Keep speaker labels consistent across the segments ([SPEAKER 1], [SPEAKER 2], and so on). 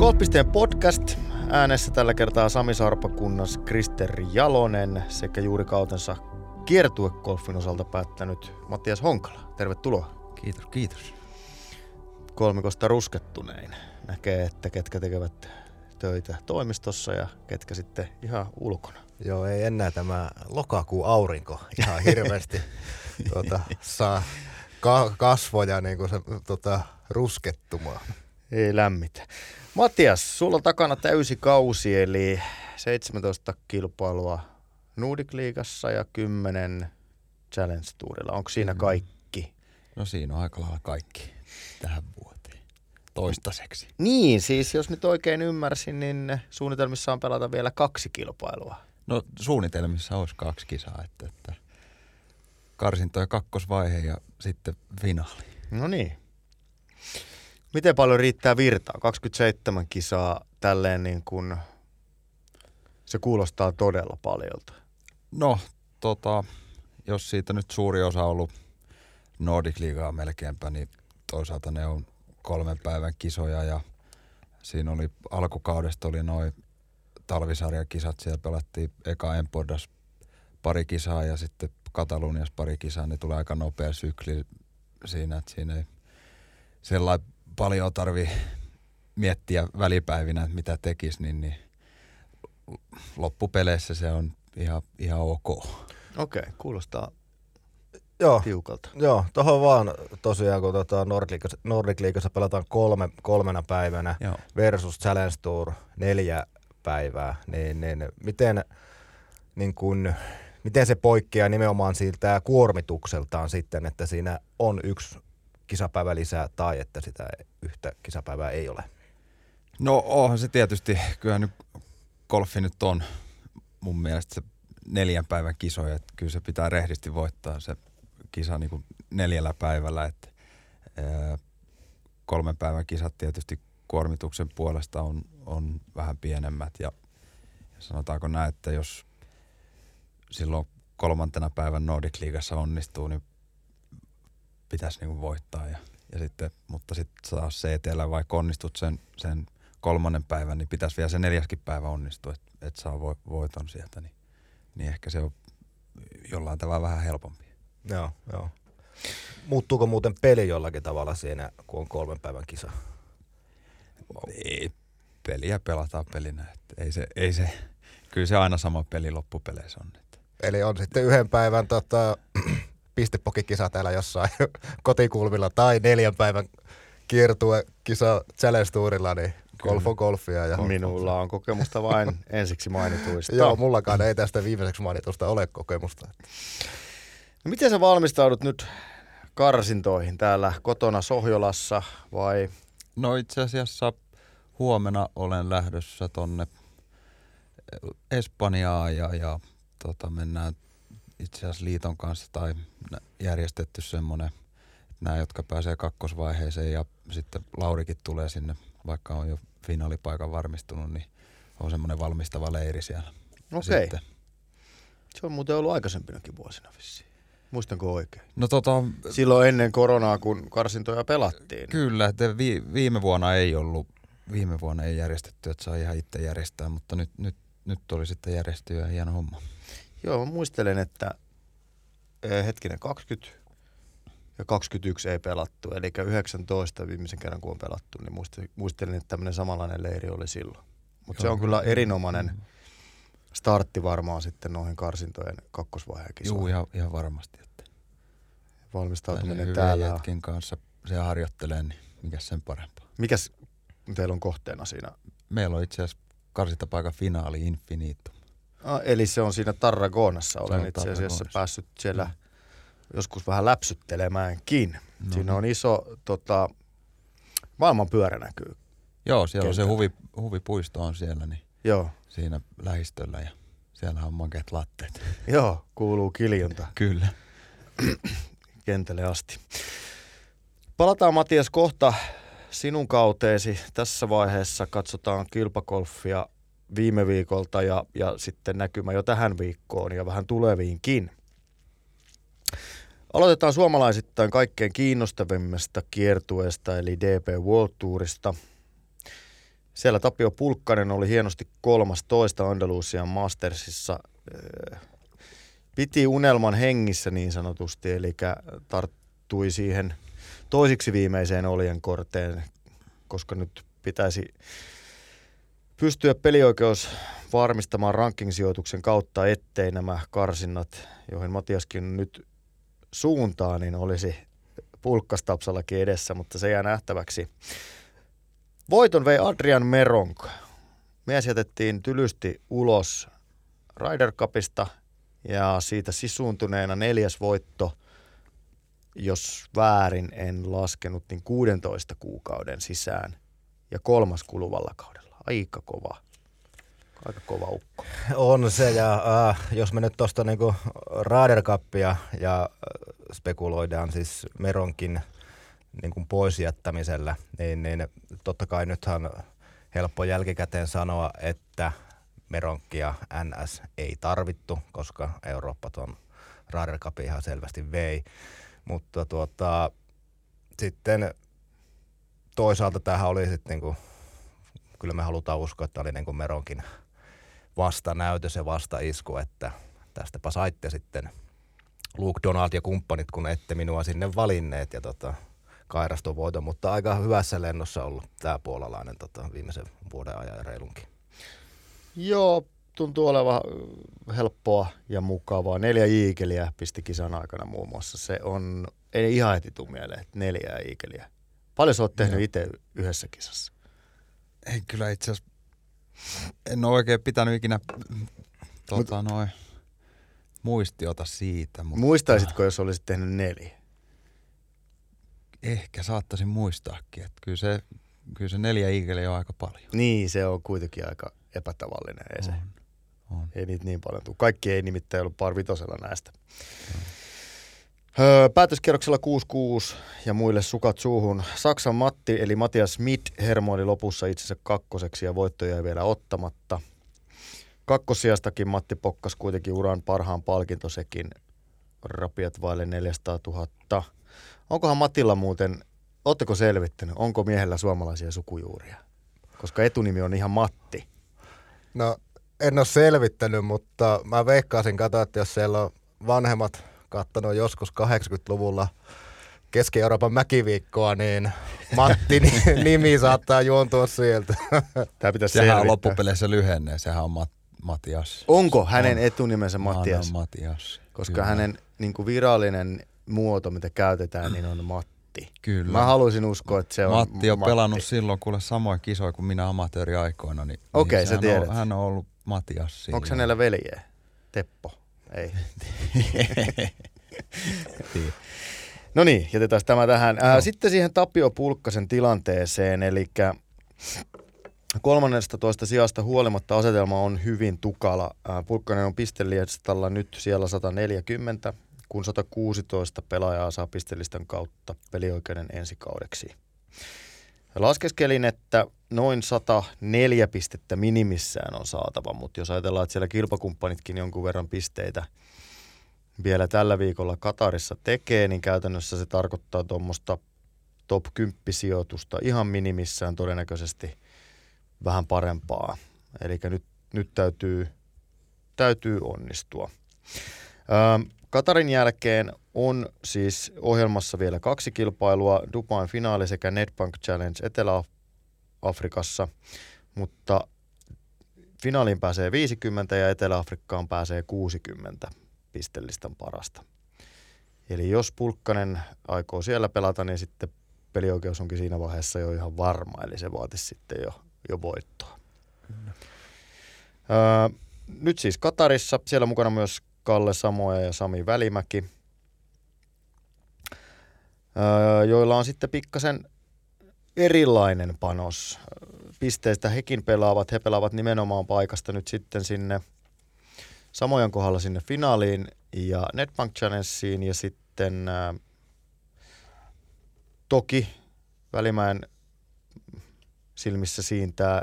[SPEAKER 1] Golfpisteen podcast. Äänessä tällä kertaa Sami Sarpakunnas, Kristeri Jalonen sekä juuri kautensa kiertuekolfin osalta päättänyt Mattias Honkala. Tervetuloa.
[SPEAKER 2] Kiitos, kiitos.
[SPEAKER 1] Kolmikosta ruskettunein. Näkee, että ketkä tekevät töitä toimistossa ja ketkä sitten ihan ulkona.
[SPEAKER 3] Joo, ei enää tämä lokakuun aurinko ihan hirveästi tuota, saa ka- kasvoja niin kuin se tuota, ruskettumaan.
[SPEAKER 1] Ei lämmitä. Matias, sulla on takana täysi kausi, eli 17 kilpailua Nordic Liigassa ja 10 Challenge Tourilla. Onko siinä kaikki?
[SPEAKER 2] No siinä on aika lailla kaikki tähän vuoteen. Toistaiseksi.
[SPEAKER 1] Niin, siis jos nyt oikein ymmärsin, niin suunnitelmissa on pelata vielä kaksi kilpailua.
[SPEAKER 2] No suunnitelmissa olisi kaksi kisaa, että, että karsintoja kakkosvaihe ja sitten finaali.
[SPEAKER 1] No niin. Miten paljon riittää virtaa? 27 kisaa tälleen niin kuin, se kuulostaa todella paljolta.
[SPEAKER 2] No, tota, jos siitä nyt suuri osa on ollut Nordic Liigaa melkeinpä, niin toisaalta ne on kolmen päivän kisoja ja siinä oli alkukaudesta oli noin talvisarjakisat, siellä pelattiin eka Empodas pari kisaa ja sitten Katalunias pari kisaa, niin tulee aika nopea sykli siinä, että siinä ei sellainen paljon tarvi miettiä välipäivinä, että mitä tekisi, niin, niin loppupeleissä se on ihan, ihan ok.
[SPEAKER 1] Okei, okay, kuulostaa
[SPEAKER 3] Joo,
[SPEAKER 1] tiukalta.
[SPEAKER 3] joo tuohon vaan tosiaan, kun tota Nordic, Nordic Leagueassa pelataan kolme, kolmena päivänä
[SPEAKER 2] Joo.
[SPEAKER 3] versus Challenge Tour neljä päivää, niin, niin miten, niin kun, miten se poikkeaa nimenomaan siltä kuormitukseltaan sitten, että siinä on yksi kisapäivä lisää tai että sitä yhtä kisapäivää ei ole?
[SPEAKER 2] No onhan se tietysti, kyllähän nyt golfi nyt on mun mielestä se neljän päivän kisoja, että kyllä se pitää rehdisti voittaa se kisa niin kuin neljällä päivällä, että kolmen päivän kisat tietysti kuormituksen puolesta on, on vähän pienemmät ja, ja sanotaanko näin, että jos silloin kolmantena päivän Nordic Liigassa onnistuu, niin pitäisi niin kuin voittaa ja, ja sitten, mutta sitten se etelä, vaikka onnistut sen, sen kolmannen päivän, niin pitäisi vielä se neljäskin päivä onnistua, että et saa vo, voiton sieltä, niin, niin ehkä se on jollain tavalla vähän helpompi.
[SPEAKER 3] Joo, joo. Muuttuuko muuten peli jollakin tavalla siinä, kun on kolmen päivän kisa?
[SPEAKER 2] Ei, peliä pelataan pelinä, että ei se, ei se, kyllä se aina sama peli loppupeleissä on. Että.
[SPEAKER 3] Eli on sitten yhden päivän tota, pistepokikisa täällä jossain kotikulmilla tai neljän päivän kiertue kisa Challenge Tourilla, niin golf on golfia. Ja...
[SPEAKER 1] Minulla on kokemusta vain ensiksi mainituista.
[SPEAKER 3] Joo, mullakaan ei tästä viimeiseksi mainitusta ole kokemusta.
[SPEAKER 1] No miten sä valmistaudut nyt karsintoihin täällä kotona Sohjolassa vai?
[SPEAKER 2] No itse asiassa huomenna olen lähdössä tonne Espanjaan ja, ja tota, mennään itse asiassa liiton kanssa tai järjestetty semmoinen, että nämä, jotka pääsee kakkosvaiheeseen ja sitten Laurikin tulee sinne, vaikka on jo finaalipaikan varmistunut, niin on semmoinen valmistava leiri siellä.
[SPEAKER 1] Okei.
[SPEAKER 2] Sitten.
[SPEAKER 1] Se on muuten ollut aikaisempinakin vuosina vissiin. Muistanko oikein?
[SPEAKER 2] No tota,
[SPEAKER 1] Silloin ennen koronaa, kun karsintoja pelattiin.
[SPEAKER 2] Kyllä, että vi, viime vuonna ei ollut, viime vuonna ei järjestetty, että saa ihan itse järjestää, mutta nyt, nyt, nyt oli sitten järjesty ja hieno homma.
[SPEAKER 1] Joo, mä muistelen, että eh, hetkinen 20 ja 21 ei pelattu, eli 19 viimeisen kerran kun on pelattu, niin muistelin, että tämmöinen samanlainen leiri oli silloin. Mutta se on kyllä erinomainen startti varmaan sitten noihin karsintojen kakkosvaiheen
[SPEAKER 2] Joo, ihan, ihan varmasti. Että
[SPEAKER 1] Valmistautuminen täällä.
[SPEAKER 2] jätkin kanssa se harjoittelee, niin mikä sen parempaa.
[SPEAKER 1] Mikäs teillä on kohteena siinä?
[SPEAKER 2] Meillä on itse asiassa karsintapaikan finaali Infinito.
[SPEAKER 1] Ah, eli se on siinä Tarragonassa. Olen itse asiassa päässyt siellä joskus vähän läpsyttelemäänkin.
[SPEAKER 2] No
[SPEAKER 1] Siinä
[SPEAKER 2] niin.
[SPEAKER 1] on iso tota, maailman pyörä näkyy.
[SPEAKER 2] Joo, siellä on se
[SPEAKER 1] kentällä.
[SPEAKER 2] huvi, huvipuisto on siellä, niin
[SPEAKER 1] Joo,
[SPEAKER 2] siinä lähistöllä ja siellä on makeat latteet.
[SPEAKER 1] joo, kuuluu kiljunta
[SPEAKER 2] Kyllä.
[SPEAKER 1] kentälle asti. Palataan Matias kohta sinun kauteesi. Tässä vaiheessa katsotaan kilpakolfia viime viikolta ja, ja sitten näkymä jo tähän viikkoon ja vähän tuleviinkin. Aloitetaan suomalaisittain kaikkein kiinnostavimmasta kiertueesta eli DP World Tourista. Siellä Tapio Pulkkanen oli hienosti kolmas toista Andalusian Mastersissa. Äh, piti unelman hengissä niin sanotusti, eli tarttui siihen toisiksi viimeiseen oljen korteen, koska nyt pitäisi pystyä pelioikeus varmistamaan rankingsijoituksen kautta, ettei nämä karsinnat, joihin Matiaskin nyt suuntaa, niin olisi pulkkastapsallakin edessä, mutta se jää nähtäväksi. Voiton vei Adrian Meronk. Mies jätettiin tylysti ulos Ryder Cupista ja siitä sisuuntuneena neljäs voitto, jos väärin en laskenut, niin 16 kuukauden sisään ja kolmas kuluvalla kaudella. Aika kova. Aika kova ukko.
[SPEAKER 3] On se, ja äh, jos me nyt tuosta niinku Ryder Cupia ja äh, spekuloidaan siis Meronkin niin kuin pois jättämisellä, niin, niin totta kai nythän helppo jälkikäteen sanoa, että Meronkia NS ei tarvittu, koska Eurooppa tuon Ryder Cupin ihan selvästi vei. Mutta tuota, sitten toisaalta tämähän oli sitten niin kuin, kyllä me halutaan uskoa, että oli niin kuin Meronkin vastanäytös ja vastaisku, että tästäpä saitte sitten Luke Donald ja kumppanit, kun ette minua sinne valinneet ja tota, kairaston voiton, mutta aika hyvässä lennossa ollut tämä puolalainen tota, viimeisen vuoden ajan reilunkin.
[SPEAKER 1] Joo, tuntuu olevan helppoa ja mukavaa. Neljä iikeliä pisti kisan aikana muun muassa. Se on, ei ihan heti mieleen, että neljä iikeliä. Paljon sä oot tehnyt itse yhdessä kisassa?
[SPEAKER 2] Ei kyllä itse asiassa, en ole oikein pitänyt ikinä tota, noin muistiota siitä. Mutta...
[SPEAKER 1] Muistaisitko, jos olisit tehnyt neljä?
[SPEAKER 2] Ehkä saattaisin muistaakin, että kyllä se, kyllä se neljä iikeliä on aika paljon.
[SPEAKER 1] Niin, se on kuitenkin aika epätavallinen. Ei, se, on. ei niitä niin paljon tule. Kaikki ei nimittäin ollut par vitosella näistä. Öö, päätöskierroksella 6-6 ja muille sukat suuhun. Saksan Matti eli Matias Schmidt hermoili lopussa itsensä kakkoseksi ja voittoja ei vielä ottamatta. Kakkosijastakin Matti pokkas kuitenkin uran parhaan palkinto sekin rapiat vaille 400 000. Onkohan Matilla muuten, ootteko selvittänyt, onko miehellä suomalaisia sukujuuria? Koska etunimi on ihan Matti.
[SPEAKER 3] No en ole selvittänyt, mutta mä veikkaisin katsoa, että jos siellä on vanhemmat kattanut joskus 80-luvulla Keski-Euroopan mäkiviikkoa, niin Matti nimi saattaa juontua sieltä.
[SPEAKER 1] Tämä pitäisi
[SPEAKER 2] Sehän
[SPEAKER 1] selvittää.
[SPEAKER 2] on loppupeleissä lyhenne, sehän on Mat- Matias.
[SPEAKER 1] Onko hänen
[SPEAKER 2] On.
[SPEAKER 1] etunimensä Matias?
[SPEAKER 2] On Matias.
[SPEAKER 1] Koska
[SPEAKER 2] Kyllä.
[SPEAKER 1] hänen niin kuin virallinen muoto, mitä käytetään, niin on Matti.
[SPEAKER 2] Kyllä.
[SPEAKER 1] Mä haluaisin uskoa, että se on
[SPEAKER 2] Matti on
[SPEAKER 1] Matti.
[SPEAKER 2] pelannut silloin kuule samoin kisoja kuin minä amatööriaikoina. Niin,
[SPEAKER 1] Okei,
[SPEAKER 2] niin
[SPEAKER 1] sä
[SPEAKER 2] hän
[SPEAKER 1] tiedät.
[SPEAKER 2] On, hän on ollut Matias.
[SPEAKER 1] Onko hänellä veljeä? Teppo? Ei. No niin, jätetään tämä tähän. Ää, sitten siihen Tapio Pulkkasen tilanteeseen, eli 13 sijasta huolimatta asetelma on hyvin tukala. Pulkkanen on pistelistalla nyt siellä 140, kun 116 pelaajaa saa pistelistan kautta pelioikeuden ensi kaudeksi. Laskeskelin, että noin 104 pistettä minimissään on saatava, mutta jos ajatellaan, että siellä kilpakumppanitkin jonkun verran pisteitä vielä tällä viikolla Katarissa tekee, niin käytännössä se tarkoittaa tuommoista top 10 sijoitusta ihan minimissään todennäköisesti vähän parempaa. Eli nyt, nyt täytyy, täytyy onnistua. Öö, Katarin jälkeen on siis ohjelmassa vielä kaksi kilpailua, Dubain finaali sekä Netbank Challenge Etelä-Afrikassa, mutta finaaliin pääsee 50 ja Etelä-Afrikkaan pääsee 60 pistelistan parasta. Eli jos Pulkkanen aikoo siellä pelata, niin sitten pelioikeus onkin siinä vaiheessa jo ihan varma, eli se vaatisi sitten jo, jo voittoa. Öö, nyt siis Katarissa, siellä mukana myös Kalle Samoja ja Sami Välimäki, joilla on sitten pikkasen erilainen panos. Pisteistä hekin pelaavat, he pelaavat nimenomaan paikasta nyt sitten sinne Samojan kohdalla sinne finaaliin ja Netbank Challengeen ja sitten toki Välimäen silmissä siintää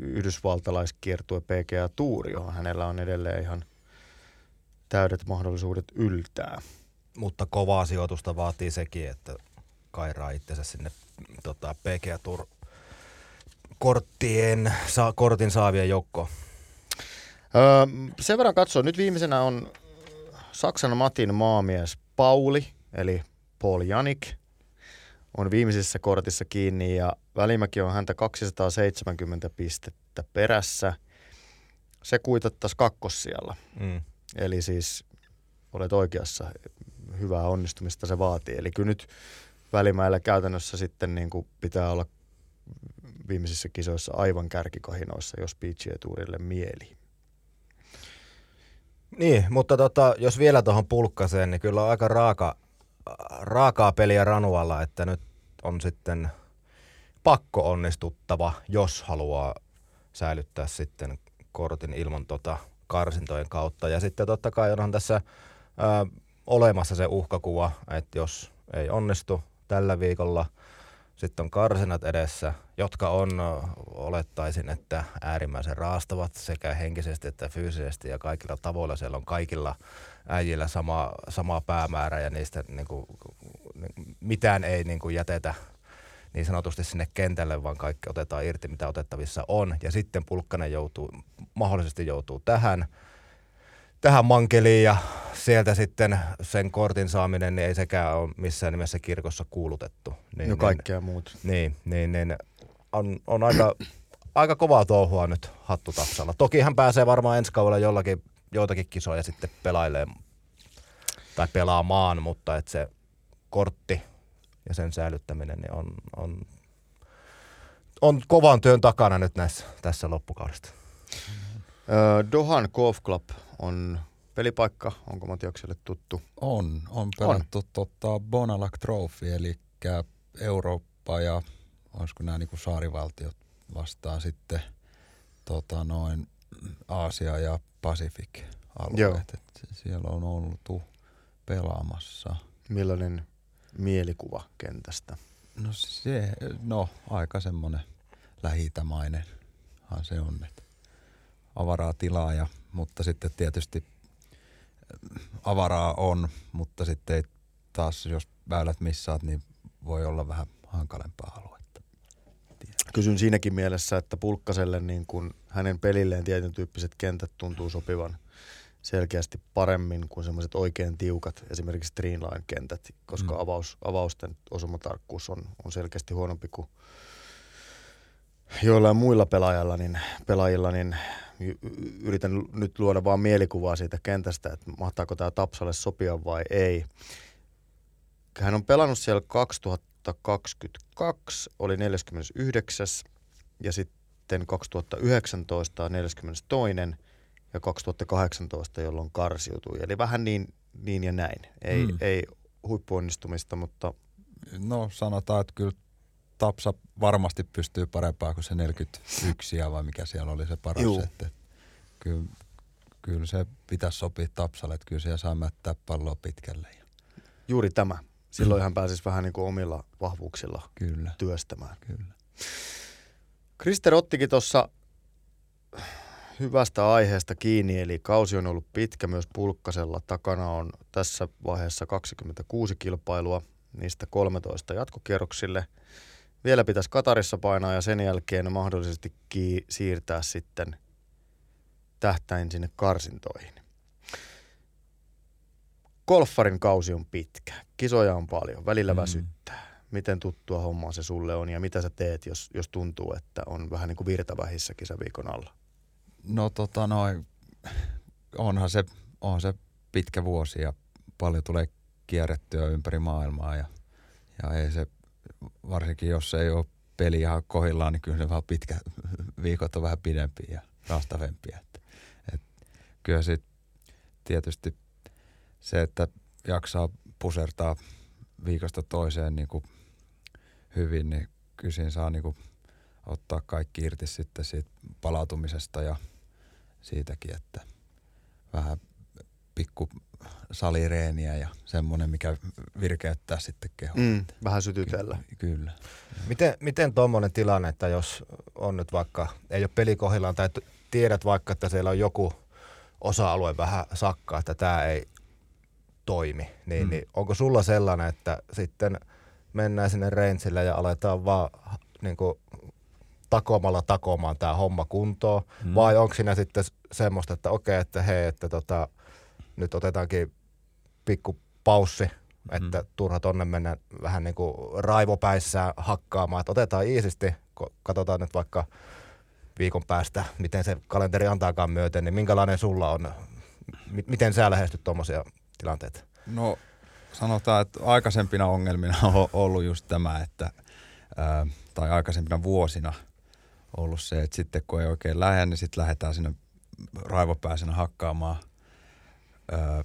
[SPEAKER 1] yhdysvaltalaiskiertue PGA Tour, johon hänellä on edelleen ihan täydet mahdollisuudet yltää.
[SPEAKER 3] Mutta kovaa sijoitusta vaatii sekin, että kairaa itsensä sinne tota, PGA Tour korttien, sa, kortin saavien joukko?
[SPEAKER 1] Öö, sen verran katsoa, nyt viimeisenä on Saksan Matin maamies Pauli, eli Paul Janik, on viimeisessä kortissa kiinni ja Välimäki on häntä 270 pistettä perässä. Se kuitattaisi kakkossijalla. Mm. Eli siis olet oikeassa, hyvää onnistumista se vaatii. Eli kyllä nyt Välimäellä käytännössä sitten niin kuin pitää olla viimeisissä kisoissa aivan kärkikahinoissa, jos PGA Tourille mieli.
[SPEAKER 3] Niin, mutta tota, jos vielä tuohon pulkkaseen, niin kyllä on aika raaka, raakaa peliä Ranualla, että nyt on sitten pakko onnistuttava, jos haluaa säilyttää sitten kortin ilman tota karsintojen kautta. Ja sitten totta kai onhan tässä ää, olemassa se uhkakuva, että jos ei onnistu tällä viikolla, sitten on karsinat edessä, jotka on, olettaisin, että äärimmäisen raastavat sekä henkisesti että fyysisesti ja kaikilla tavoilla. Siellä on kaikilla äijillä sama, sama päämäärä ja niistä niin kuin, mitään ei niin kuin jätetä niin sanotusti sinne kentälle, vaan kaikki otetaan irti, mitä otettavissa on. Ja sitten Pulkkanen joutuu, mahdollisesti joutuu tähän, tähän mankeliin ja sieltä sitten sen kortin saaminen niin ei sekään ole missään nimessä kirkossa kuulutettu. Niin,
[SPEAKER 1] no kaikkea niin, muut.
[SPEAKER 3] Niin, niin, niin on, on aika, aika kovaa touhua nyt hattutapsalla. Toki hän pääsee varmaan ensi kaudella jollakin, joitakin kisoja sitten pelailee tai pelaamaan, mutta että se kortti ja sen säilyttäminen niin on, on, on kovan työn takana nyt näissä, tässä loppukaudesta.
[SPEAKER 1] Dohan Golf Club on pelipaikka, onko Matiakselle tuttu?
[SPEAKER 2] On, on pelattu on. Tota Bonalak Trophy, eli Eurooppa ja olisiko nämä niin saarivaltiot vastaan sitten tota noin Aasia ja Pacific alueet. Siellä on ollut pelaamassa.
[SPEAKER 1] Millainen mielikuva kentästä?
[SPEAKER 2] No se, no aika semmoinen lähitämainen se on. Että avaraa tilaa, ja, mutta sitten tietysti äh, avaraa on, mutta sitten ei taas, jos väylät missaat, niin voi olla vähän hankalempaa aluetta.
[SPEAKER 1] Kysyn siinäkin mielessä, että Pulkkaselle niin kun hänen pelilleen tietyn tyyppiset kentät tuntuu sopivan selkeästi paremmin kuin semmoiset oikein tiukat, esimerkiksi Streamline-kentät, koska mm. avaus, avausten osumatarkkuus on, on selkeästi huonompi kuin joillain muilla pelaajilla, niin, pelaajilla, niin yritän nyt luoda vaan mielikuvaa siitä kentästä, että mahtaako tämä Tapsalle sopia vai ei. Hän on pelannut siellä 2022, oli 49. ja sitten 2019 42 ja 2018, jolloin karsiutui. Eli vähän niin, niin ja näin. Ei, mm. ei huippuonnistumista, mutta...
[SPEAKER 2] No sanotaan, että kyllä Tapsa varmasti pystyy parempaa kuin se 41 vai mikä siellä oli se paras. Että, kyllä, kyllä se pitäisi sopia Tapsalle, että kyllä siellä saa mättää palloa pitkälle.
[SPEAKER 1] Juuri tämä. Silloin hän pääsisi vähän niin kuin omilla vahvuuksilla kyllä. työstämään.
[SPEAKER 2] Kyllä.
[SPEAKER 1] Krister ottikin tuossa hyvästä aiheesta kiinni, eli kausi on ollut pitkä myös Pulkkasella. Takana on tässä vaiheessa 26 kilpailua, niistä 13 jatkokierroksille. Vielä pitäisi Katarissa painaa ja sen jälkeen mahdollisesti ki- siirtää sitten tähtäin sinne karsintoihin. Golfarin kausi on pitkä, kisoja on paljon, välillä mm. väsyttää. Miten tuttua hommaa se sulle on ja mitä sä teet, jos, jos tuntuu, että on vähän niin kuin virtavähissä kisaviikon alla?
[SPEAKER 2] No tota noin, onhan se, on se pitkä vuosi ja paljon tulee kierrettyä ympäri maailmaa ja, ja ei se, varsinkin jos ei ole peli ihan kohillaan, niin kyllä se vaan pitkä, viikot on vähän pidempiä ja raastavempia. Että, et, kyllä sit tietysti se, että jaksaa pusertaa viikosta toiseen niin kuin hyvin, niin kyllä siinä saa niin kuin ottaa kaikki irti sitten siitä palautumisesta ja – siitäkin, että vähän pikku salireeniä ja semmoinen, mikä virkeyttää sitten kehoa. Mm,
[SPEAKER 1] vähän sytytellä.
[SPEAKER 2] Ky- kyllä.
[SPEAKER 3] Miten, miten tuommoinen tilanne, että jos on nyt vaikka, ei ole pelikohillaan tai tiedät vaikka, että siellä on joku osa-alue vähän sakkaa, että tämä ei toimi, niin, mm. niin onko sulla sellainen, että sitten mennään sinne rangeille ja aletaan vaan niin kuin, takomalla takomaan tämä homma kuntoon, mm. vai onko siinä sitten semmoista, että okei, että hei, että tota, nyt otetaankin pikku paussi, että mm. turha tonne mennä vähän niin kuin raivopäissään hakkaamaan, että otetaan iisisti, katsotaan nyt vaikka viikon päästä, miten se kalenteri antaakaan myöten, niin minkälainen sulla on, m- miten sä lähestyt tuommoisia tilanteita?
[SPEAKER 2] No sanotaan, että aikaisempina ongelmina on ollut just tämä, että ää, tai aikaisempina vuosina ollut se, että sitten kun ei oikein lähde, niin sitten lähdetään sinne raivopäisenä hakkaamaan. Ää,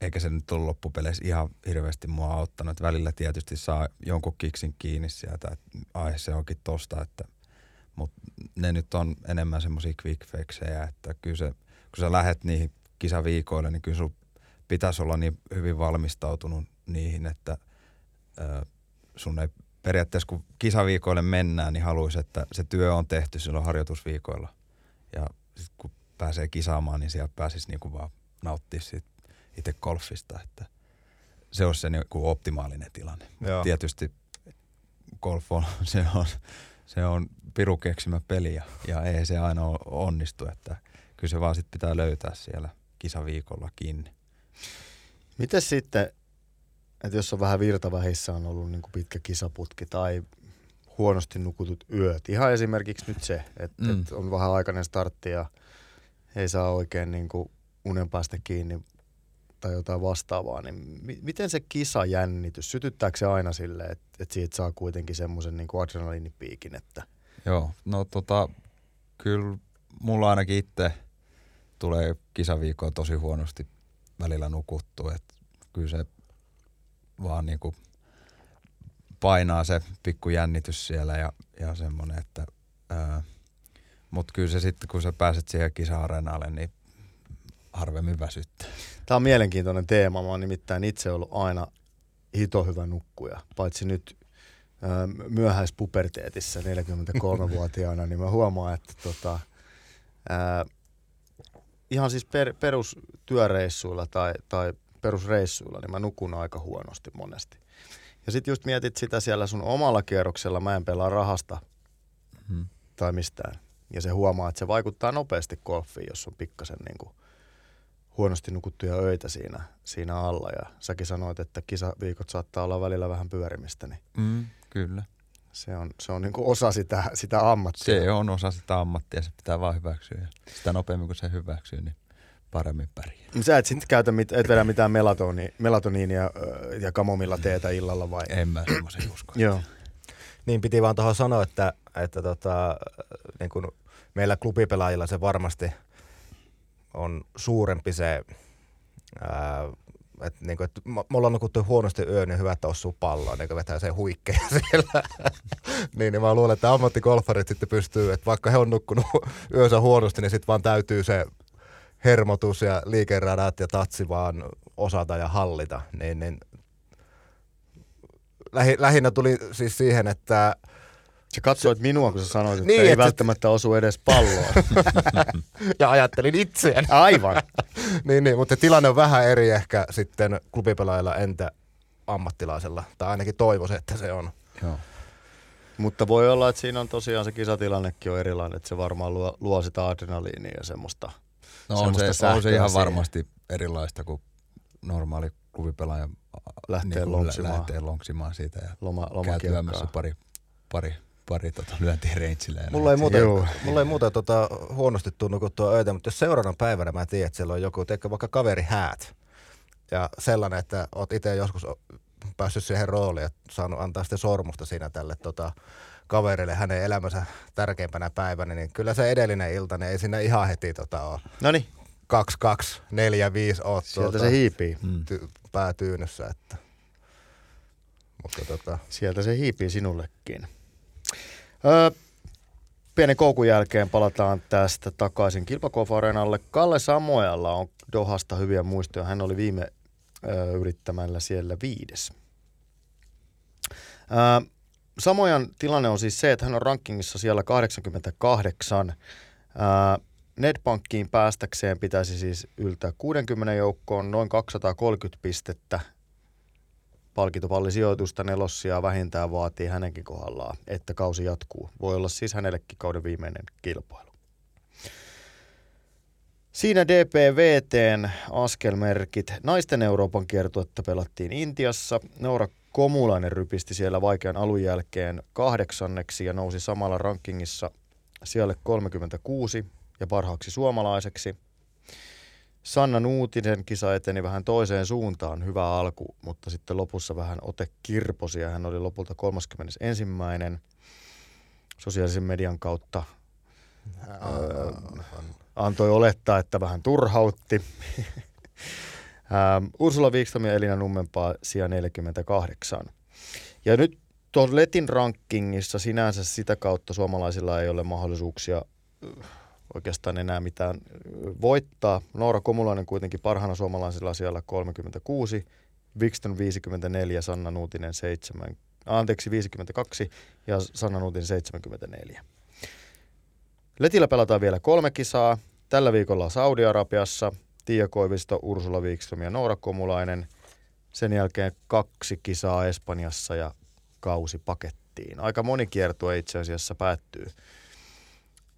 [SPEAKER 2] eikä se nyt ole loppupeleissä ihan hirveästi mua auttanut. Että välillä tietysti saa jonkun kiksin kiinni sieltä, että ai se onkin tosta, että mutta ne nyt on enemmän semmoisia quick fixejä, että kyllä se, kun sä lähet niihin kisaviikoille, niin kyllä sun pitäisi olla niin hyvin valmistautunut niihin, että ö, sun ei periaatteessa kun kisaviikoille mennään, niin haluaisi, että se työ on tehty silloin harjoitusviikoilla. Ja sit kun pääsee kisaamaan, niin siellä pääsisi niinku vaan nauttia siitä itse golfista, että se olisi se niinku optimaalinen tilanne. Joo. Tietysti golf on, se on, se on piru keksimä peli ja, ja ei se aina onnistu, että kyllä se vaan sit pitää löytää siellä kisaviikolla kiinni.
[SPEAKER 1] Miten sitten, että jos on vähän virtavähissä on ollut niin kuin pitkä kisaputki tai huonosti nukutut yöt, ihan esimerkiksi nyt se, että, mm. että on vähän aikainen startti ja ei saa oikein niin kuin unen päästä kiinni tai jotain vastaavaa, niin miten se kisajännitys, sytyttääkö se aina silleen, että, että siitä saa kuitenkin semmoisen niin kuin adrenaliinipiikin, että –
[SPEAKER 2] Joo, no tota, kyllä mulla ainakin itse tulee kisaviikkoa tosi huonosti välillä nukuttu, että kyllä se vaan niinku painaa se pikku jännitys siellä ja, ja semmoinen, että mutta kyllä se sitten, kun sä pääset siihen kisa-areenalle, niin harvemmin väsyttää.
[SPEAKER 1] Tämä on mielenkiintoinen teema. Mä oon nimittäin itse ollut aina hito hyvä nukkuja, paitsi nyt myöhäispuberteetissä 43-vuotiaana, niin mä huomaan, että tota, ää, ihan siis per, perustyöreissuilla tai, tai perusreissuilla, niin mä nukun aika huonosti monesti. Ja sitten just mietit sitä siellä sun omalla kierroksella, mä en pelaa rahasta hmm. tai mistään. Ja se huomaa, että se vaikuttaa nopeasti golfiin, jos on pikkasen niin kuin huonosti nukuttuja öitä siinä, siinä alla. Ja säkin sanoit, että kisaviikot saattaa olla välillä vähän pyörimistä. Niin
[SPEAKER 2] mm. Kyllä.
[SPEAKER 1] Se on, se on niin kuin osa sitä, sitä ammattia.
[SPEAKER 2] Se on osa sitä ammattia, se pitää vaan hyväksyä. Ja sitä nopeammin kuin se hyväksyy, niin paremmin pärjää.
[SPEAKER 1] Sä et sitten käytä, mit, et vedä mitään melatoni, melatoniinia ja kamomilla teetä illalla vai?
[SPEAKER 2] En mä semmoisen usko.
[SPEAKER 1] Joo.
[SPEAKER 3] Niin piti vaan tuohon sanoa, että, että tota, niin kuin meillä klubipelaajilla se varmasti on suurempi se ää, että niinku, et me ollaan nukuttu huonosti yö, niin hyvä, että osuu palloa, niin vetää se huikkeja siellä. niin, niin mä luulen, että ammattikolfarit sitten pystyy, että vaikka he on nukkunut yönsä huonosti, niin sitten vaan täytyy se hermotus ja liikeradat ja tatsi vaan osata ja hallita. Niin, niin lähinnä tuli siis siihen, että
[SPEAKER 1] Sä katsoit minua, kun sä sanoit, että niin, ei et välttämättä osu edes palloa.
[SPEAKER 3] ja ajattelin itseäni.
[SPEAKER 1] Aivan.
[SPEAKER 3] niin, niin, mutta tilanne on vähän eri ehkä sitten klubipelaajilla entä ammattilaisella. Tai ainakin toivoisin, että se on.
[SPEAKER 1] Joo. Mutta voi olla, että siinä on tosiaan se kisatilannekin on erilainen, että se varmaan luo, luo sitä adrenaliinia ja semmoista
[SPEAKER 2] No on se, on se ihan siihen. varmasti erilaista kuin normaali klubipelaaja
[SPEAKER 1] lähtee, niin lonksimaan.
[SPEAKER 2] lähtee lonksimaan siitä ja Loma, loma pari, pari pari tota, lyöntiä reitsille.
[SPEAKER 3] Mulla ei muuten, mulla ei muuten tota, huonosti tunnu kuin tuo öitä, mutta jos seuraavana päivänä mä tiedän, että siellä on joku, teikö vaikka kaveri häät. Ja sellainen, että oot itse joskus päässyt siihen rooliin ja saanut antaa sitten sormusta siinä tälle tota, kaverille hänen elämänsä tärkeimpänä päivänä, niin kyllä se edellinen ilta, niin ei siinä ihan heti tota, ole.
[SPEAKER 1] No niin.
[SPEAKER 3] 2, 2, 4, 5 oot
[SPEAKER 1] Sieltä tuota, se hiipii.
[SPEAKER 3] Ty- päätyynyssä, että.
[SPEAKER 1] Mutta tota. Sieltä se hiipii sinullekin. Öö, pienen koukun jälkeen palataan tästä takaisin kilpakofareenalle. Kalle Samoella on Dohasta hyviä muistoja. Hän oli viime öö, yrittämällä siellä viides. Öö, Samojan tilanne on siis se, että hän on rankingissa siellä 88. Öö, Nedpankkiin päästäkseen pitäisi siis yltää 60 joukkoon, noin 230 pistettä. Palkintopallisijoitusta nelossia vähintään vaatii hänenkin kohdallaan, että kausi jatkuu. Voi olla siis hänellekin kauden viimeinen kilpailu. Siinä DPVTn askelmerkit. Naisten Euroopan kiertuetta pelattiin Intiassa. Noora Komulainen rypisti siellä vaikean alun jälkeen kahdeksanneksi ja nousi samalla rankingissa siellä 36 ja parhaaksi suomalaiseksi. Sanna Nuutinen kisa eteni vähän toiseen suuntaan, hyvä alku, mutta sitten lopussa vähän ote kirposi ja hän oli lopulta 31. Sosiaalisen median kautta öö, antoi olettaa, että vähän turhautti. Ursula Wikström ja Elina Nummenpaa sija 48. Ja nyt tuon Letin rankingissa sinänsä sitä kautta suomalaisilla ei ole mahdollisuuksia oikeastaan enää mitään voittaa. Noora Komulainen kuitenkin parhaana suomalaisilla siellä 36, Wikström 54, Sanna Nuutinen 7, anteeksi 52 ja Sanna Nuutinen 74. Letillä pelataan vielä kolme kisaa. Tällä viikolla Saudi-Arabiassa Tiia Koivisto, Ursula Wikström ja Noora Komulainen. Sen jälkeen kaksi kisaa Espanjassa ja kausi pakettiin. Aika moni kiertue itse asiassa päättyy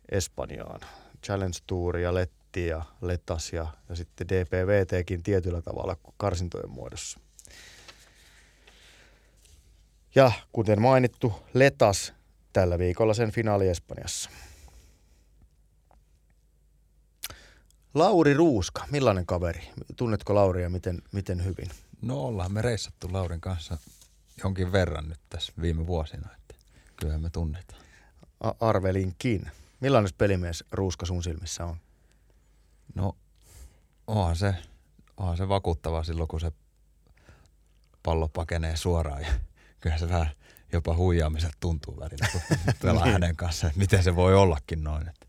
[SPEAKER 1] Espanjaan. Challenge Tour ja Letti ja Letas ja, ja sitten DPVTkin tietyllä tavalla karsintojen muodossa. Ja kuten mainittu, Letas tällä viikolla sen finaali Espanjassa. Lauri Ruuska, millainen kaveri? Tunnetko Lauria miten, miten hyvin?
[SPEAKER 2] No ollaan me reissattu Laurin kanssa jonkin verran nyt tässä viime vuosina, että kyllähän me tunnetaan.
[SPEAKER 1] A- arvelinkin. Millainen pelimies Ruuska sun silmissä on?
[SPEAKER 2] No onhan se, onhan se vakuuttava silloin, kun se pallo pakenee suoraan ja kyllä se vähän jopa huijaamiset tuntuu välillä, kun pelaa niin. hänen kanssaan, että miten se voi ollakin noin, että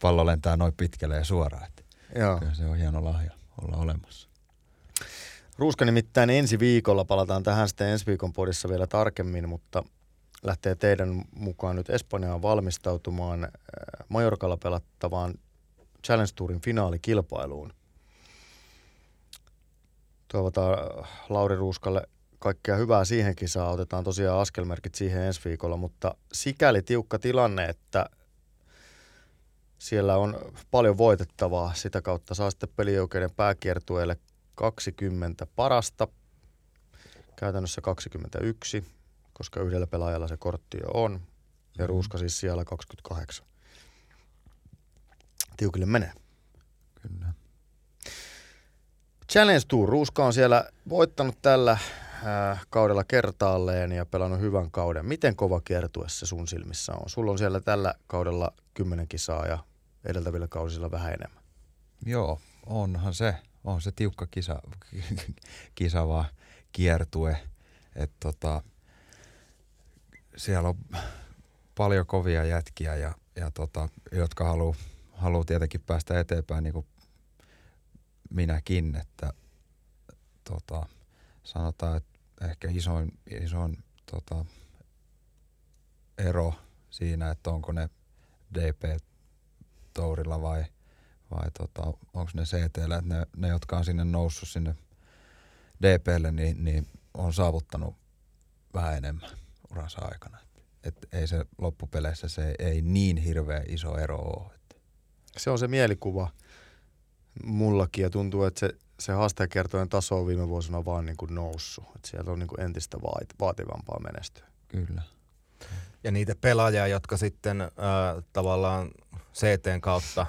[SPEAKER 2] pallo lentää noin pitkälle ja suoraan. Että Joo. Kyllä se on hieno lahja olla olemassa.
[SPEAKER 1] Ruuska nimittäin ensi viikolla, palataan tähän sitten ensi viikon podissa vielä tarkemmin, mutta lähtee teidän mukaan nyt Espanjaan valmistautumaan äh, Majorkalla pelattavaan Challenge Tourin finaalikilpailuun. Toivotaan Lauri Ruuskalle kaikkea hyvää siihen kisaan. Otetaan tosiaan askelmerkit siihen ensi viikolla, mutta sikäli tiukka tilanne, että siellä on paljon voitettavaa. Sitä kautta saa sitten pelioikeuden pääkiertueelle 20 parasta, käytännössä 21, koska yhdellä pelaajalla se kortti jo on. Ja mm. Ruuska siis siellä 28. Tiukille menee.
[SPEAKER 2] Kyllä.
[SPEAKER 1] Challenge Tour. Ruuska on siellä voittanut tällä äh, kaudella kertaalleen ja pelannut hyvän kauden. Miten kova kiertue se sun silmissä on? Sulla on siellä tällä kaudella kymmenen kisaa ja edeltävillä kausilla vähän enemmän.
[SPEAKER 2] Joo, onhan se. On se tiukka kisa, kisa vaan kiertue. Et tota, siellä on paljon kovia jätkiä, ja, ja tota, jotka haluaa haluu tietenkin päästä eteenpäin niin kuin minäkin. Että, tota, sanotaan, että ehkä isoin, isoin tota, ero siinä, että onko ne DP tourilla vai, vai tota, onko ne CTllä, että ne, ne, jotka on sinne noussut sinne DPlle, niin, niin on saavuttanut vähän enemmän uransa aikana. Et, et ei se loppupeleissä se ei niin hirveä iso ero ole. Et.
[SPEAKER 1] Se on se mielikuva mullakin ja tuntuu, että se, se haastajakertojen taso on viime vuosina vaan niin kuin noussut. Et siellä on niin kuin entistä vaativampaa menestyä.
[SPEAKER 2] Kyllä.
[SPEAKER 3] Ja niitä pelaajia, jotka sitten äh, tavallaan CTn kautta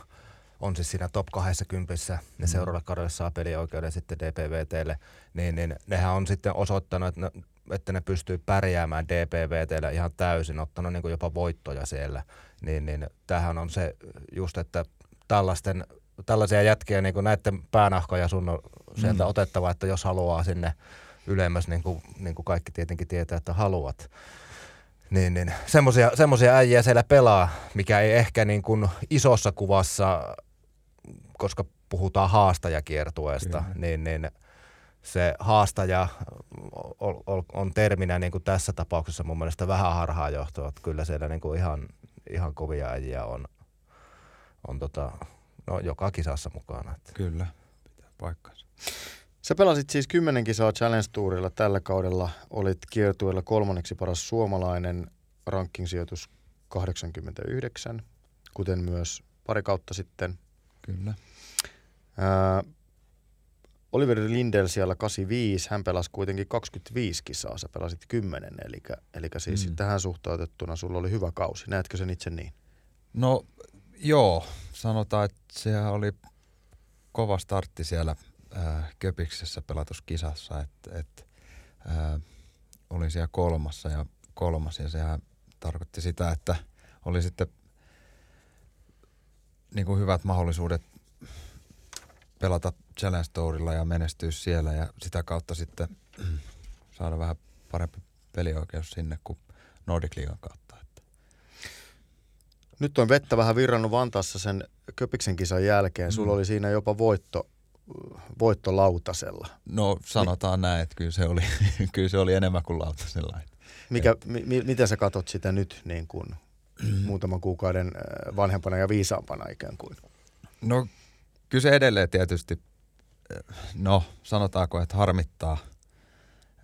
[SPEAKER 3] on siis siinä top 20, ne mm. seuraavalle kaudelle saa pelioikeuden sitten DPVTlle, niin, niin nehän on sitten osoittanut, että että ne pystyy pärjäämään DPVTlle ihan täysin, ottanut niin jopa voittoja siellä. Niin, niin tämähän on se just, että tällaisten, tällaisia jätkiä niin kuin näiden päänahkoja sun on sieltä mm. otettava, että jos haluaa sinne ylemmäs, niin kuin, niin kuin kaikki tietenkin tietää, että haluat niin, niin semmosia, semmosia äijä siellä pelaa, mikä ei ehkä niin kuin isossa kuvassa, koska puhutaan haastajakiertueesta, niin, niin se haastaja on, terminä niin kuin tässä tapauksessa mun mielestä vähän harhaa johtua, että kyllä siellä niin kuin ihan, ihan kovia äijiä on, on tota, no, joka kisassa mukana. Että.
[SPEAKER 2] Kyllä, pitää paikkansa.
[SPEAKER 1] Sä pelasit siis 10 kisaa Challenge Tourilla tällä kaudella. Olit kiertueella kolmanneksi paras suomalainen, ranking-sijoitus 89, kuten myös pari kautta sitten.
[SPEAKER 2] Kyllä.
[SPEAKER 1] Ää, Oliver Lindell siellä 85, hän pelasi kuitenkin 25 kisaa, sä pelasit 10, eli, eli siis mm. tähän suhtautettuna sulla oli hyvä kausi. Näetkö sen itse niin?
[SPEAKER 2] No joo, sanotaan, että se oli kova startti siellä ää, Köpiksessä pelatuskisassa, että et, ää, olin siellä kolmassa ja kolmas ja sehän tarkoitti sitä, että oli sitten niin kuin hyvät mahdollisuudet pelata Challenge Tourilla ja menestyä siellä ja sitä kautta sitten saada vähän parempi pelioikeus sinne kuin Nordic Leaguean kautta. Että.
[SPEAKER 1] Nyt on vettä vähän virrannut Vantaassa sen Köpiksen kisan jälkeen. Sulla mm. oli siinä jopa voitto, voitto lautasella.
[SPEAKER 2] No sanotaan Mi- näin, että kyllä se oli, kyllä se oli enemmän kuin lautasella.
[SPEAKER 1] Mikä, mi, miten sä katot sitä nyt niin kuin muutaman kuukauden äh, vanhempana ja viisaampana ikään kuin?
[SPEAKER 2] No kyllä se edelleen tietysti, no sanotaanko, että harmittaa.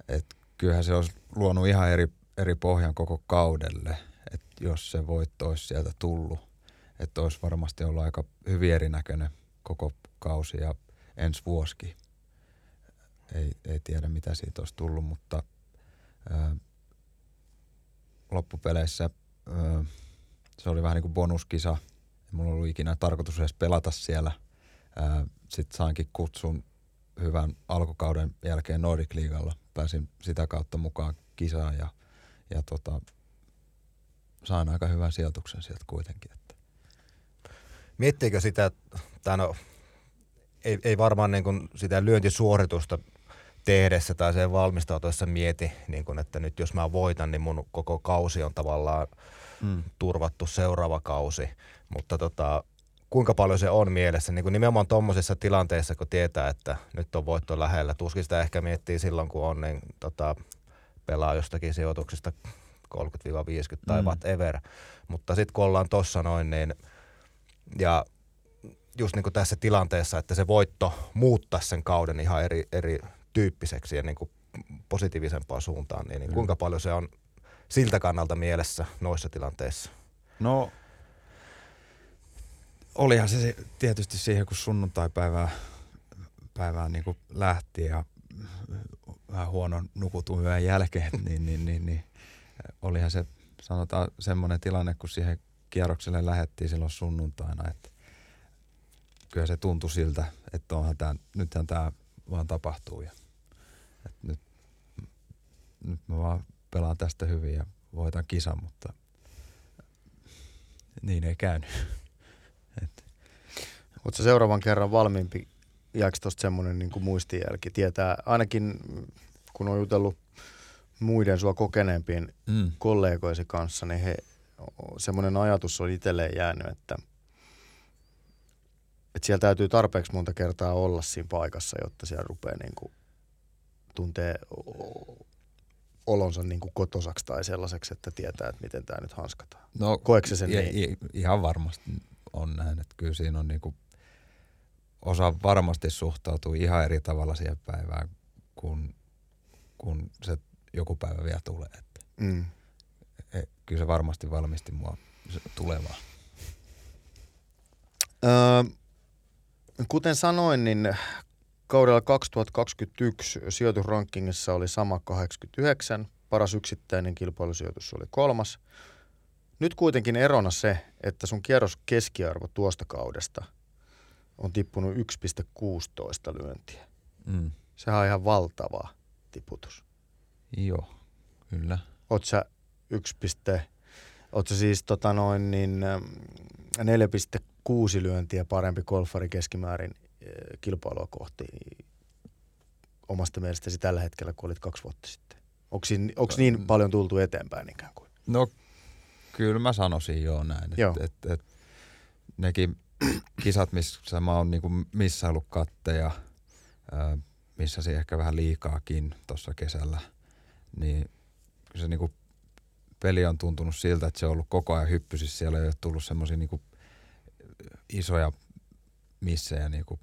[SPEAKER 2] Että kyllähän se olisi luonut ihan eri, eri pohjan koko kaudelle, että jos se voitto olisi sieltä tullut. Että olisi varmasti ollut aika hyvin erinäköinen koko kausi ja ensi vuosikin. Ei, ei tiedä mitä siitä olisi tullut, mutta ää, loppupeleissä ää, se oli vähän niin kuin bonuskisa. Ei mulla ollut ikinä tarkoitus edes pelata siellä – sitten sainkin kutsun hyvän alkukauden jälkeen Nordic Leaguella. Pääsin sitä kautta mukaan kisaan ja, ja tota, sain aika hyvän sijoituksen sieltä kuitenkin. Että.
[SPEAKER 3] Miettiikö sitä, tai no, ei, ei varmaan niin kuin sitä lyöntisuoritusta tehdessä tai sen valmistautuessa mieti, niin kuin, että nyt jos mä voitan, niin mun koko kausi on tavallaan mm. turvattu seuraava kausi. Mutta tota, kuinka paljon se on mielessä, niin kuin nimenomaan tuommoisessa tilanteessa, kun tietää, että nyt on voitto lähellä. Tuskin sitä ehkä miettii silloin, kun on, niin tota, pelaa jostakin sijoituksista 30-50 tai mm. whatever. Mutta sitten kun ollaan tossa noin, niin ja just niin kuin tässä tilanteessa, että se voitto muuttaa sen kauden ihan eri, eri tyyppiseksi ja niin kuin positiivisempaan suuntaan, niin, niin kuinka paljon se on siltä kannalta mielessä noissa tilanteissa?
[SPEAKER 2] No olihan se tietysti siihen, kun sunnuntai-päivää päivää niin kuin lähti ja vähän huonon nukutun yön jälkeen, niin, niin, niin, niin olihan se sanotaan semmoinen tilanne, kun siihen kierrokselle lähettiin silloin sunnuntaina, että kyllä se tuntui siltä, että onhan tämä, nythän tämä vaan tapahtuu ja että nyt, nyt mä vaan pelaan tästä hyvin ja voitan kisan, mutta niin ei käynyt.
[SPEAKER 1] Oletko seuraavan kerran valmiimpi, jääkö tuosta semmoinen niin kuin muistijälki? Tietää ainakin, kun on jutellut muiden sua kokeneempien mm. kollegoisi kanssa, niin he, semmoinen ajatus on itselleen jäänyt, että, että siellä täytyy tarpeeksi monta kertaa olla siinä paikassa, jotta siellä rupeaa niin kuin, tuntee olonsa niin kuin kotosaksi tai sellaiseksi, että tietää, että miten tämä nyt hanskataan. No, Koetko sen niin?
[SPEAKER 2] Ihan varmasti on näin, että kyllä siinä on niin kuin osa varmasti suhtautuu ihan eri tavalla siihen päivään, kun, kun se joku päivä vielä tulee. Että mm. e, kyllä se varmasti valmisti mua tulevaa.
[SPEAKER 1] Öö, kuten sanoin, niin kaudella 2021 sijoitusrankingissa oli sama 89, paras yksittäinen kilpailusijoitus oli kolmas. Nyt kuitenkin erona se, että sun kierros keskiarvo tuosta kaudesta – on tippunut 1,16 lyöntiä. Mm. Sehän on ihan valtava tiputus.
[SPEAKER 2] Joo, kyllä.
[SPEAKER 1] Oot sä 1, oot sä siis tota noin niin 4,6 lyöntiä parempi golfari keskimäärin kilpailua kohti omasta mielestäsi tällä hetkellä, kun olit kaksi vuotta sitten? Onko niin paljon tultu eteenpäin ikään kuin?
[SPEAKER 2] No kyllä mä sanoisin joo näin. Joo. Et, et, et, nekin kisat, missä mä oon niinku missaillut katteja, missä se ehkä vähän liikaakin tuossa kesällä, niin se niinku peli on tuntunut siltä, että se on ollut koko ajan hyppysissä. Siellä ei ole tullut semmoisia niinku isoja missejä niinku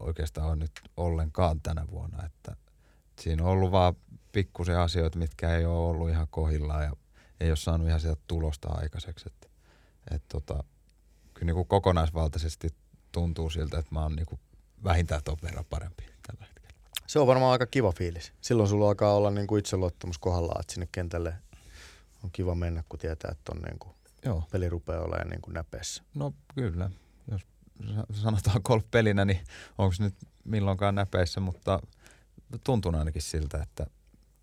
[SPEAKER 2] oikeastaan ole nyt ollenkaan tänä vuonna. Että siinä on ollut vaan pikkusen asioita, mitkä ei ole ollut ihan kohillaan ja ei ole saanut ihan sieltä tulosta aikaiseksi. Että, et tota, kyllä niin kuin kokonaisvaltaisesti tuntuu siltä, että mä oon niin kuin vähintään ton verran parempi tällä hetkellä.
[SPEAKER 1] Se on varmaan aika kiva fiilis. Silloin sulla alkaa olla niin kuin itseluottamus kohdallaan, että sinne kentälle on kiva mennä, kun tietää, että on niin kuin
[SPEAKER 2] Joo.
[SPEAKER 1] peli rupeaa olemaan niin kuin näpeessä.
[SPEAKER 2] No kyllä, jos sanotaan golf-pelinä, niin onko se nyt milloinkaan näpeissä, mutta tuntuu ainakin siltä, että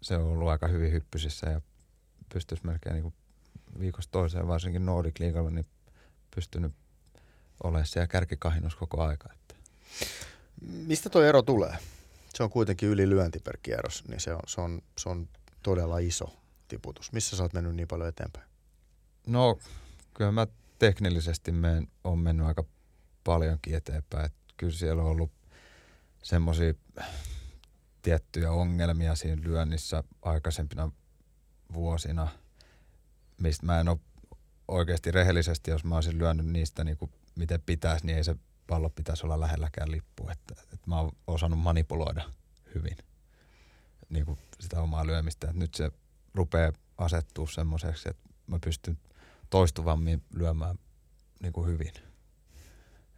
[SPEAKER 2] se on ollut aika hyvin hyppysissä ja pystyisi melkein niin viikosta toiseen, varsinkin Nordic Leaguella, niin pystynyt olemaan siellä kärkikahinnossa koko aika. Että.
[SPEAKER 1] Mistä tuo ero tulee? Se on kuitenkin yli lyönti per kierros, niin se on, se on, se on todella iso tiputus. Missä sä oot mennyt niin paljon eteenpäin?
[SPEAKER 2] No, kyllä mä teknillisesti meen, on mennyt aika paljonkin eteenpäin. Et kyllä siellä on ollut semmoisia tiettyjä ongelmia siinä lyönnissä aikaisempina vuosina, mistä mä en ole oikeasti rehellisesti, jos mä olisin lyönyt niistä niin kuin miten pitäisi, niin ei se pallo pitäisi olla lähelläkään lippu. Että, että mä oon osannut manipuloida hyvin niin kuin sitä omaa lyömistä. Että nyt se rupeaa asettua semmoiseksi, että mä pystyn toistuvammin lyömään niin kuin hyvin.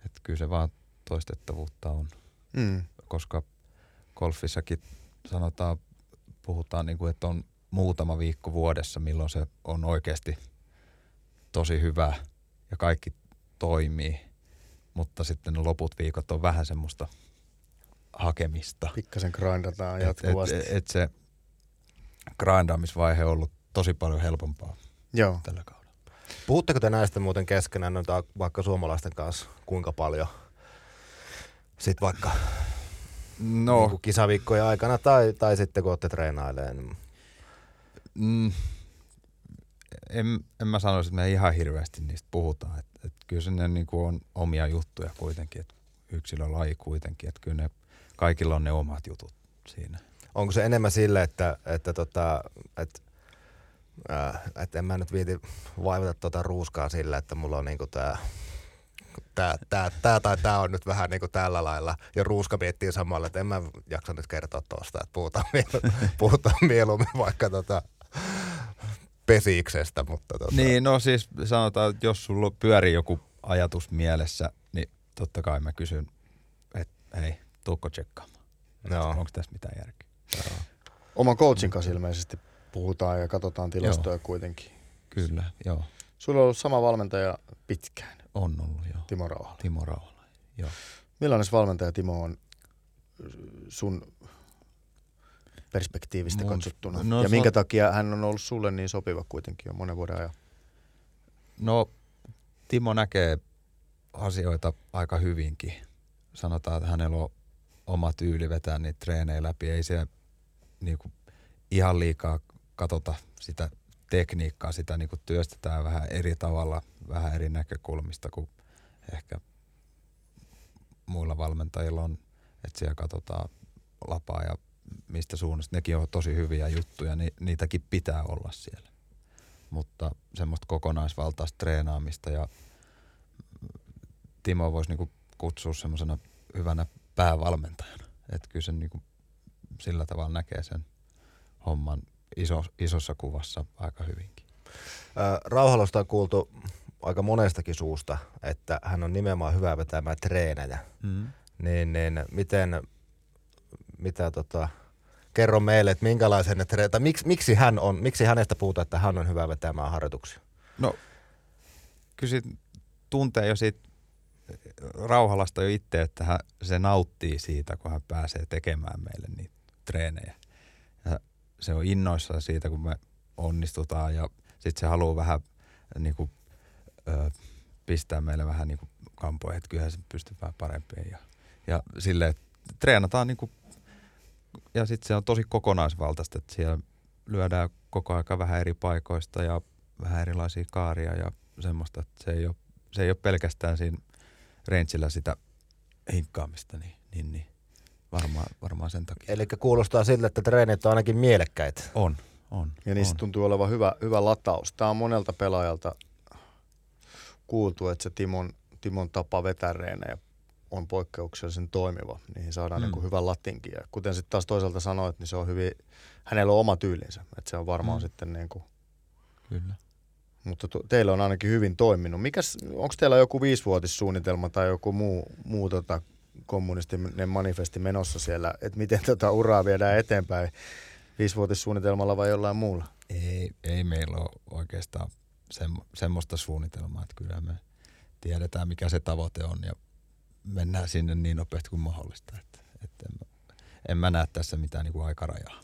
[SPEAKER 2] Että kyllä se vaan toistettavuutta on,
[SPEAKER 1] Mm.
[SPEAKER 2] koska golfissakin sanotaan, puhutaan niin kuin, että on muutama viikko vuodessa, milloin se on oikeasti tosi hyvä ja kaikki toimii, mutta sitten ne loput viikot on vähän semmoista hakemista.
[SPEAKER 1] Pikkasen grindataan jatkuvasti.
[SPEAKER 2] et, et se grindaamisvaihe on ollut tosi paljon helpompaa
[SPEAKER 1] Joo.
[SPEAKER 2] tällä kaudella.
[SPEAKER 3] Puhutteko te näistä muuten keskenään noita vaikka suomalaisten kanssa kuinka paljon? Sitten vaikka
[SPEAKER 2] No,
[SPEAKER 3] niin kuin kisaviikkojen aikana tai, tai sitten kun olette treenailemaan. Niin
[SPEAKER 2] mm, en, en mä sanoisi, että me ihan hirveästi niistä puhutaan. Et, et kyllä se ne niin kuin on omia juttuja kuitenkin, että yksilölaji kuitenkin, että kyllä ne, kaikilla on ne omat jutut siinä.
[SPEAKER 3] onko se enemmän sille, että, että, tota, että, ää, että en mä nyt viiti vaivata tuota ruuskaa sillä, että mulla on niinku tää, tää, tää, tää tai tää on nyt vähän niinku tällä lailla. Ja ruuska miettii samalla, että en mä jaksa nyt kertoa tuosta, että puhutaan, miel- puhutaan mieluummin vaikka tota pesiksestä, mutta tota,
[SPEAKER 2] Niin, no siis sanotaan, että jos sulla pyörii joku ajatus mielessä, niin totta kai mä kysyn, että hei, tuukko tsekkaamaan?
[SPEAKER 3] Joo.
[SPEAKER 2] Onko tässä mitään järkeä?
[SPEAKER 1] Oman coachin kanssa ilmeisesti puhutaan ja katsotaan tilastoja kuitenkin.
[SPEAKER 2] Kyllä, joo.
[SPEAKER 1] Sulla on ollut sama valmentaja pitkään,
[SPEAKER 2] On ollut, joo.
[SPEAKER 1] Timo Rauhala.
[SPEAKER 2] Timo Rauhala, joo.
[SPEAKER 1] Millainen valmentaja Timo on sun perspektiivistä
[SPEAKER 2] Mun-
[SPEAKER 1] katsottuna?
[SPEAKER 2] no
[SPEAKER 1] ja minkä
[SPEAKER 2] on-
[SPEAKER 1] takia hän on ollut sulle niin sopiva kuitenkin jo monen vuoden ajan?
[SPEAKER 2] No, Timo näkee asioita aika hyvinkin. Sanotaan, että hänellä on oma tyyli vetää niitä treenejä läpi. Ei se niinku ihan liikaa katsota sitä tekniikkaa, sitä niinku työstetään vähän eri tavalla, vähän eri näkökulmista kuin ehkä muilla valmentajilla on, että siellä katsotaan lapaa ja mistä suunnasta. Nekin on tosi hyviä juttuja, niin niitäkin pitää olla siellä mutta semmoista kokonaisvaltaista treenaamista ja Timo voisi niinku kutsua semmoisena hyvänä päävalmentajana. Että kyllä se niinku sillä tavalla näkee sen homman iso, isossa kuvassa aika hyvinkin.
[SPEAKER 3] Rauhalosta on kuultu aika monestakin suusta, että hän on nimenomaan hyvä vetämään treenejä.
[SPEAKER 2] Mm.
[SPEAKER 3] Niin, niin miten, mitä tota, kerro meille, että minkälaisen tai miksi, miksi, hän on, miksi hänestä puhutaan, että hän on hyvä vetämään harjoituksia?
[SPEAKER 2] No, kyllä tuntee jo siitä Rauhalasta jo itse, että hän, se nauttii siitä, kun hän pääsee tekemään meille niitä treenejä. Ja se on innoissaan siitä, kun me onnistutaan ja sitten se haluaa vähän niin kuin, ö, pistää meille vähän niin kuin kampoja, että kyllähän se pystyy vähän parempiin. Ja, ja silleen, että treenataan niin kuin, ja sitten se on tosi kokonaisvaltaista, että siellä lyödään koko aika vähän eri paikoista ja vähän erilaisia kaaria ja semmoista, että se ei ole, se ei ole pelkästään siinä rangeillä sitä hinkkaamista, niin, niin, niin varmaan, varmaan sen takia.
[SPEAKER 3] Eli kuulostaa siltä, että treenit on ainakin mielekkäitä.
[SPEAKER 2] On, on.
[SPEAKER 1] Ja niistä
[SPEAKER 2] on.
[SPEAKER 1] tuntuu olevan hyvä, hyvä lataus. Tämä on monelta pelaajalta kuultu, että se Timon, Timon tapa vetää reenejä on poikkeuksellisen toimiva. Niihin saadaan
[SPEAKER 2] Mm.
[SPEAKER 1] niin kuin hyvä latinki. Ja kuten sitten taas toisaalta sanoit, niin se on hyvin, hänellä on oma tyylinsä. Että se on varmaan
[SPEAKER 2] Mm.
[SPEAKER 1] sitten niin kuin,
[SPEAKER 2] Kyllä.
[SPEAKER 1] mutta teillä on ainakin hyvin toiminut. Mikäs, onko teillä joku viisivuotissuunnitelma tai joku muu, muu tota, kommunistinen manifesti menossa siellä, että miten tota uraa viedään eteenpäin viisivuotissuunnitelmalla vai jollain muulla?
[SPEAKER 2] Ei, ei meillä ole oikeastaan semmo, semmoista suunnitelmaa, että kyllä me tiedetään mikä se tavoite on ja mennään sinne niin nopeasti kuin mahdollista. Että, että en, mä- en mä näe tässä mitään niin kuin aikarajaa.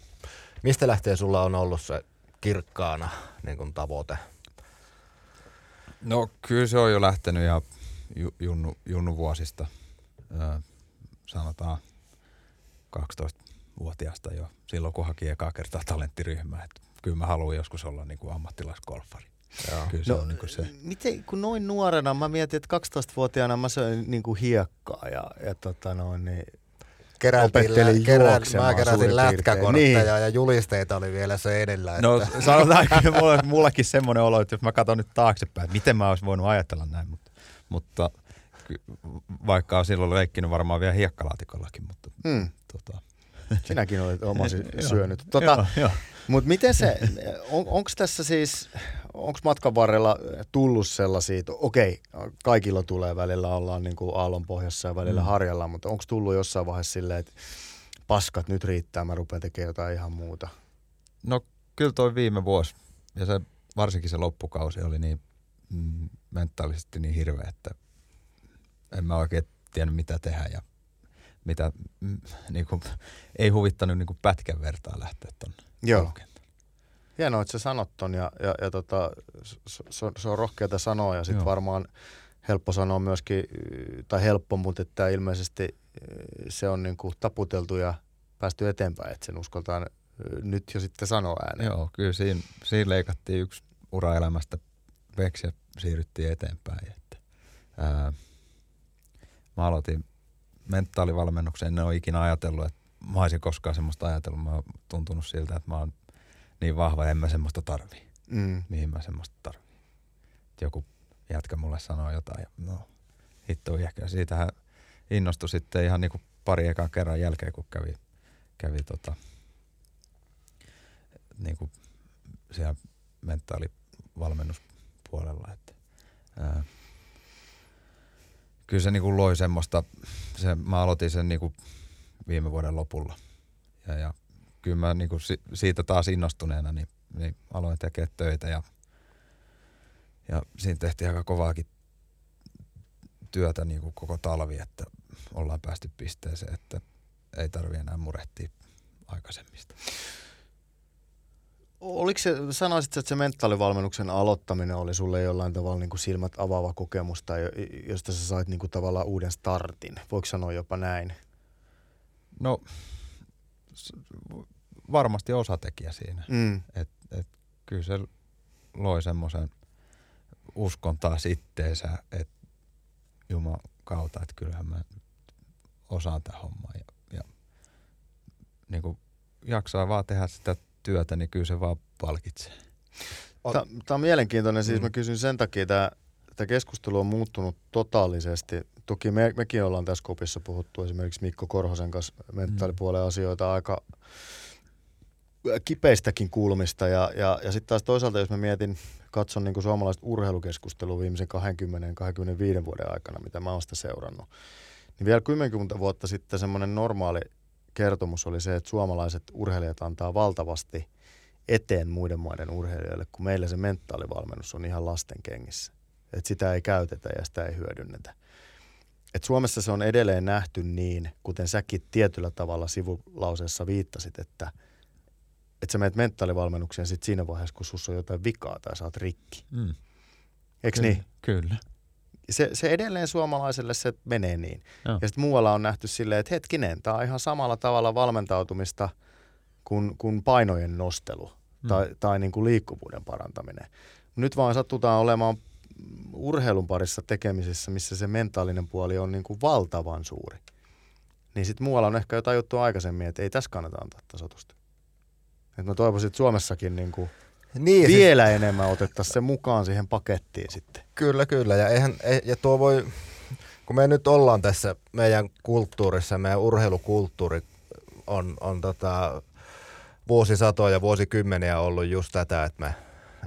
[SPEAKER 3] Mistä lähtee sulla on ollut se kirkkaana niin kuin tavoite?
[SPEAKER 2] No kyllä se on jo lähtenyt ja ju, junnu, junnu vuosista, ö, sanotaan 12-vuotiaasta jo, silloin kun haki ekaa kertaa talenttiryhmää. Että kyllä mä haluan joskus olla niin kuin ammattilaisgolfari.
[SPEAKER 3] Joo.
[SPEAKER 2] Kyllä se on niin kuin se.
[SPEAKER 1] Miten, kun noin nuorena, mä mietin, että 12-vuotiaana mä söin niin kuin hiekkaa ja, ja tota noin, niin
[SPEAKER 3] Keräiltiin,
[SPEAKER 1] juoksemaan
[SPEAKER 3] mä keräsin lätkäkortteja
[SPEAKER 1] Niin.
[SPEAKER 3] ja julisteita oli vielä se edellä. Että
[SPEAKER 2] No sanotaan mulla, mullakin semmoinen olo, että jos mä katson nyt taaksepäin, että miten mä olisin voinut ajatella näin, mutta, mutta vaikka on silloin leikkinyt varmaan vielä hiekkalaatikollakin, mutta
[SPEAKER 1] mm,
[SPEAKER 2] tota,
[SPEAKER 1] sinäkin olet omasi syönyt. Tota. Mutta miten se, on, onko tässä siis, onko matkan varrella tullut sellaisia, että okei, kaikilla tulee välillä, ollaan niin kuin aallonpohjassa ja välillä
[SPEAKER 2] Mm.
[SPEAKER 1] mm. harjalla, mutta onko tullut jossain vaiheessa silleen, että paskat nyt riittää, mä rupean tekemään jotain ihan muuta.
[SPEAKER 2] No kyllä toi viime vuosi ja se, varsinkin se loppukausi oli niin mm, mentaalisesti niin hirveä, että en mä oikein tiennyt mitä tehdä ja mitä, mm, niin kuin, ei huvittanut niin kuin pätkän vertaa lähteä tonne
[SPEAKER 1] Joo. Hienoa, että sä sanot ton ja, ja, ja tota, se, se, on- se on rohkeata sanoa ja sitten varmaan helppo sanoa myöskin, tai helppo, mutta että ilmeisesti se on niin kuin taputeltu ja päästy eteenpäin, että sen uskaltaan nyt jo sitten sanoa ääneen.
[SPEAKER 2] Joo, kyllä siinä, siinä leikattiin yksi uraelämästä veksi ja siirryttiin eteenpäin. Että, ää, mä aloitin mentaalivalmennuksen, en ole ikinä ajatellut, että mä olisin koskaan semmoista ajatellut. Mä oon tuntunut siltä, että mä oon niin vahva ja en mä semmoista tarvii.
[SPEAKER 1] Mm.
[SPEAKER 2] Mihin mä semmoista tarvii. Joku jätkä mulle sanoo jotain ja no hitto ehkä. Siitähän innostui sitten ihan niinku pari ekan kerran jälkeen, kun kävi, kävi tota, niinku siellä mentaalivalmennuspuolella. Että, ää, kyllä se niinku loi semmoista, se, mä aloitin sen niinku viime vuoden lopulla. Ja, ja kyllä mä niinku si, siitä taas innostuneena niin, niin aloin tekemään töitä ja, ja siinä tehtiin aika kovaakin työtä niinku koko talvi, että ollaan päästy pisteeseen, että ei tarvi enää murehtia aikaisemmista.
[SPEAKER 1] Oliko se, sanoisit, että se mentaalivalmennuksen aloittaminen oli sulle jollain tavalla niin kuin silmät avaava kokemus tai jo- josta sä sait niin kuin tavallaan uuden startin? Voiko sanoa jopa näin?
[SPEAKER 2] No varmasti osatekijä siinä.
[SPEAKER 1] Mm.
[SPEAKER 2] Et, et, kyllä se loi semmoisen uskon taas itteensä, että Juman kautta, että kyllähän mä osaan tämän homman ja, ja niin kuin jaksaa vaan tehdä sitä työtä, niin kyllä se vaan palkitsee.
[SPEAKER 1] Tämä on mielenkiintoinen, siis
[SPEAKER 3] Mm.
[SPEAKER 1] mä kysyn sen takia, että tämä keskustelu on muuttunut totaalisesti. Toki me, mekin ollaan tässä kopissa puhuttu esimerkiksi Mikko Korhosen kanssa mentaalipuolen asioita aika kipeistäkin kulmista. Ja, ja, ja sitten taas toisaalta, jos mä mietin, katson niin suomalaista urheilukeskustelua viimeisen 20-25 vuoden aikana, mitä mä oon sitä seurannut, niin vielä 10 vuotta sitten semmoinen normaali kertomus oli se, että suomalaiset urheilijat antaa valtavasti eteen muiden maiden urheilijoille, kun meillä se mentaalivalmennus on ihan lasten kengissä. Et sitä ei käytetä ja sitä ei hyödynnetä. Et Suomessa se on edelleen nähty niin, kuten säkin tietyllä tavalla sivulauseessa viittasit, että, että sä menet mentaalivalmennukseen sit siinä vaiheessa, kun sussa on jotain vikaa tai sä oot rikki.
[SPEAKER 2] Mm.
[SPEAKER 1] Eikö niin?
[SPEAKER 2] Kyllä.
[SPEAKER 1] Se, se edelleen suomalaiselle se menee niin.
[SPEAKER 2] Joo.
[SPEAKER 1] Ja sitten muualla on nähty silleen, että hetkinen, tämä on ihan samalla tavalla valmentautumista kuin, kuin painojen nostelu tai,
[SPEAKER 2] Mm.
[SPEAKER 1] tai niin kuin liikkuvuuden parantaminen. Nyt vaan sattutaan olemaan urheilun parissa tekemisissä, missä se mentaalinen puoli on niin kuin valtavan suuri. Niin sitten muualla on ehkä jo tajuttu aikaisemmin, että ei tässä kannata antaa tasotusta. Et mä toivoisin, että Suomessakin niin kuin
[SPEAKER 3] Niin, siis-
[SPEAKER 1] vielä enemmän otettaisiin se mukaan siihen pakettiin sitten.
[SPEAKER 3] Kyllä, kyllä. Ja, eihän, ei, ja tuo voi, kun me nyt ollaan tässä meidän kulttuurissa, meidän urheilukulttuuri on, on tota, vuosisatoja, vuosikymmeniä ollut just tätä, että, me,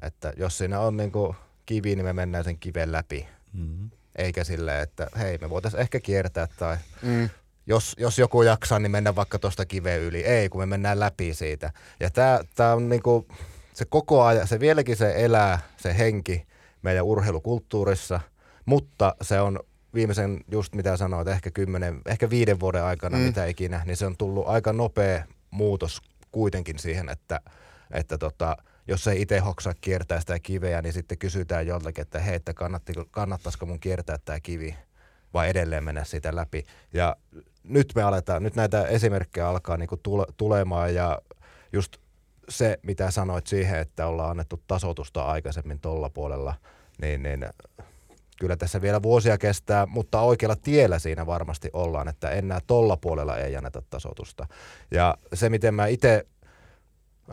[SPEAKER 3] että jos siinä on niinku kivi, niin me mennään sen kiven läpi. Mm-hmm. Eikä silleen, että hei, me voitaisiin ehkä kiertää tai mm. jos, jos joku jaksaa, niin mennä vaikka tuosta kiveen yli. Ei, kun me mennään läpi siitä. Ja tämä on niinku, se koko ajan, se vieläkin se elää, se henki meidän urheilukulttuurissa, mutta se on viimeisen, just mitä sanoit, ehkä kymmenen, ehkä viiden vuoden aikana, mm. mitä ikinä, niin se on tullut aika nopea muutos kuitenkin siihen, että, että tota, jos ei itse hoksaa kiertää sitä kiveä, niin sitten kysytään joltakin, että hei, että kannattaisiko mun kiertää tämä kivi vai edelleen mennä siitä läpi. Ja nyt me aletaan, nyt näitä esimerkkejä alkaa niinku tule, tulemaan ja just se, mitä sanoit siihen, että ollaan annettu tasotusta aikaisemmin tuolla puolella, niin, niin kyllä tässä vielä vuosia kestää, mutta oikealla tiellä siinä varmasti ollaan, että enää tolla puolella ei anneta tasotusta. Ja se, miten mä itse,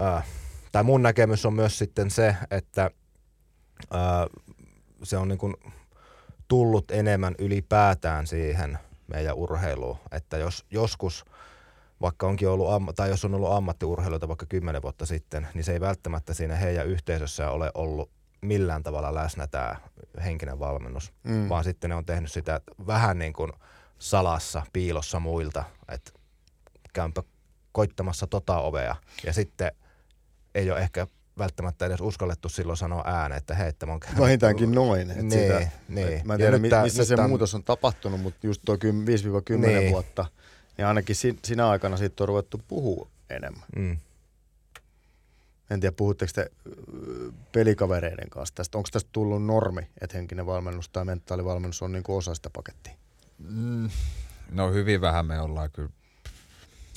[SPEAKER 3] äh, tai mun näkemys on myös sitten se, että äh, se on niin kuin tullut enemmän ylipäätään siihen meidän urheiluun, että jos joskus vaikka onkin ollut, amma, tai jos on ollut ammattiurheilijoita vaikka kymmenen vuotta sitten, niin se ei välttämättä siinä heidän yhteisössä ole ollut millään tavalla läsnä tämä henkinen valmennus, mm. vaan sitten ne on tehnyt sitä vähän niin kuin salassa, piilossa muilta, että käympä koittamassa tota ovea ja sitten ei ole ehkä välttämättä edes uskallettu silloin sanoa ääneen, että hei, että mä oon
[SPEAKER 1] käynyt... Vähintäänkin noin. Että niin, sitä, niin. Mä en tiedä, missä se tämän... muutos on tapahtunut, mutta just tuo 5-10 niin. vuotta, niin ainakin sinä aikana siitä on ruvettu puhua enemmän. Mm. En tiedä, puhutteko te pelikavereiden kanssa tästä? Onko tästä tullut normi, että henkinen valmennus tai mentaalivalmennus on niin kuin osa sitä pakettia?
[SPEAKER 2] Mm, no hyvin vähän me ollaan kyllä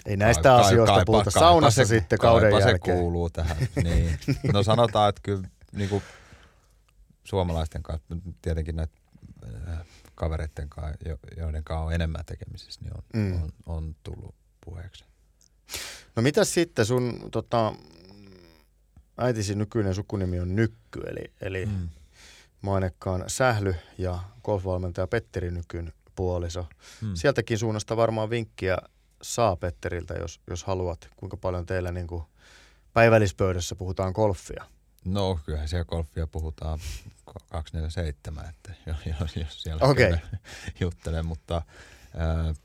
[SPEAKER 1] ei näistä kai, asioista kaipa, puhuta. Saunassa se, sitten kauden
[SPEAKER 2] se
[SPEAKER 1] jälkeen.
[SPEAKER 2] kuuluu tähän. niin. No sanotaan, että kyllä niin kuin suomalaisten kanssa, tietenkin näitä äh, kavereiden kanssa, joiden kanssa on enemmän tekemisissä, niin on, mm. on, on tullut puheeksi.
[SPEAKER 1] No mitä sitten sun tota, äitisi nykyinen sukunimi on Nykky, eli, eli mm. mainekkaan Sähly ja golfvalmentaja Petteri Nykyn puoliso. Mm. Sieltäkin suunnasta varmaan vinkkiä saa Petteriltä, jos, jos haluat, kuinka paljon teillä niin kuin päivällispöydässä puhutaan golfia?
[SPEAKER 2] No kyllähän siellä golfia puhutaan 247, että jos, jos siellä
[SPEAKER 1] okay.
[SPEAKER 2] juttelee, mutta äh,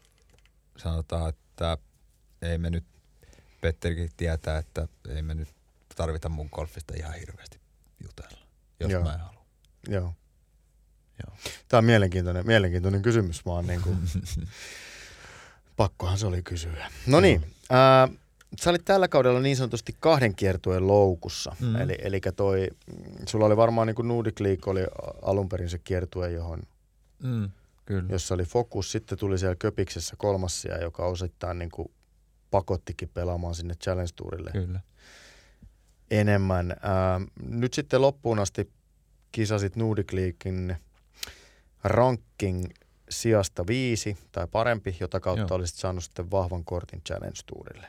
[SPEAKER 2] sanotaan, että ei me nyt, Petterikin tietää, että ei me nyt tarvita mun golfista ihan hirveästi jutella, jos Joo. mä en halua.
[SPEAKER 1] Joo. Joo. Tämä on mielenkiintoinen, mielenkiintoinen kysymys vaan niin kuin, pakkohan se oli kysyä. No niin, äh, sä olit tällä kaudella niin sanotusti kahden kiertueen loukussa. Mm. Eli, eli toi, sulla oli varmaan niin kuin Nordic League oli alun perin se kiertue, johon, mm, kyllä. jossa oli fokus. Sitten tuli siellä Köpiksessä kolmassia, joka osittain niin kuin pakottikin pelaamaan sinne Challenge Tourille.
[SPEAKER 2] Kyllä
[SPEAKER 1] enemmän. Ää, nyt sitten loppuun asti kisasit Nordic Leaguein ranking sijasta viisi tai parempi, jota kautta Joo. olisit saanut sitten vahvan kortin Challenge Tourille.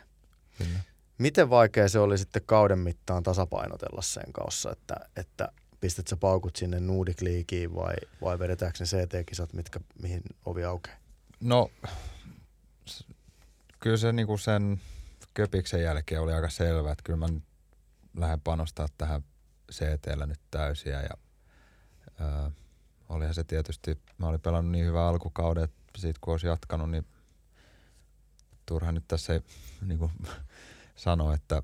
[SPEAKER 1] Kyllä. Miten vaikea se oli sitten kauden mittaan tasapainotella sen kanssa, että, että pistät sä paukut sinne Nordic Leagueen vai, vai vedetäänkö ne CT-kisat, mitkä, mihin ovi aukeaa?
[SPEAKER 2] No, kyllä se niinku sen köpiksen jälkeen oli aika selvä, että kyllä mä lähden panostaa tähän CTllä nyt täysiä ja ää, olihan se tietysti, mä olin pelannut niin hyvää alkukauden, että siitä kun olisi jatkanut, niin turha nyt tässä ei niin kuin, sano, että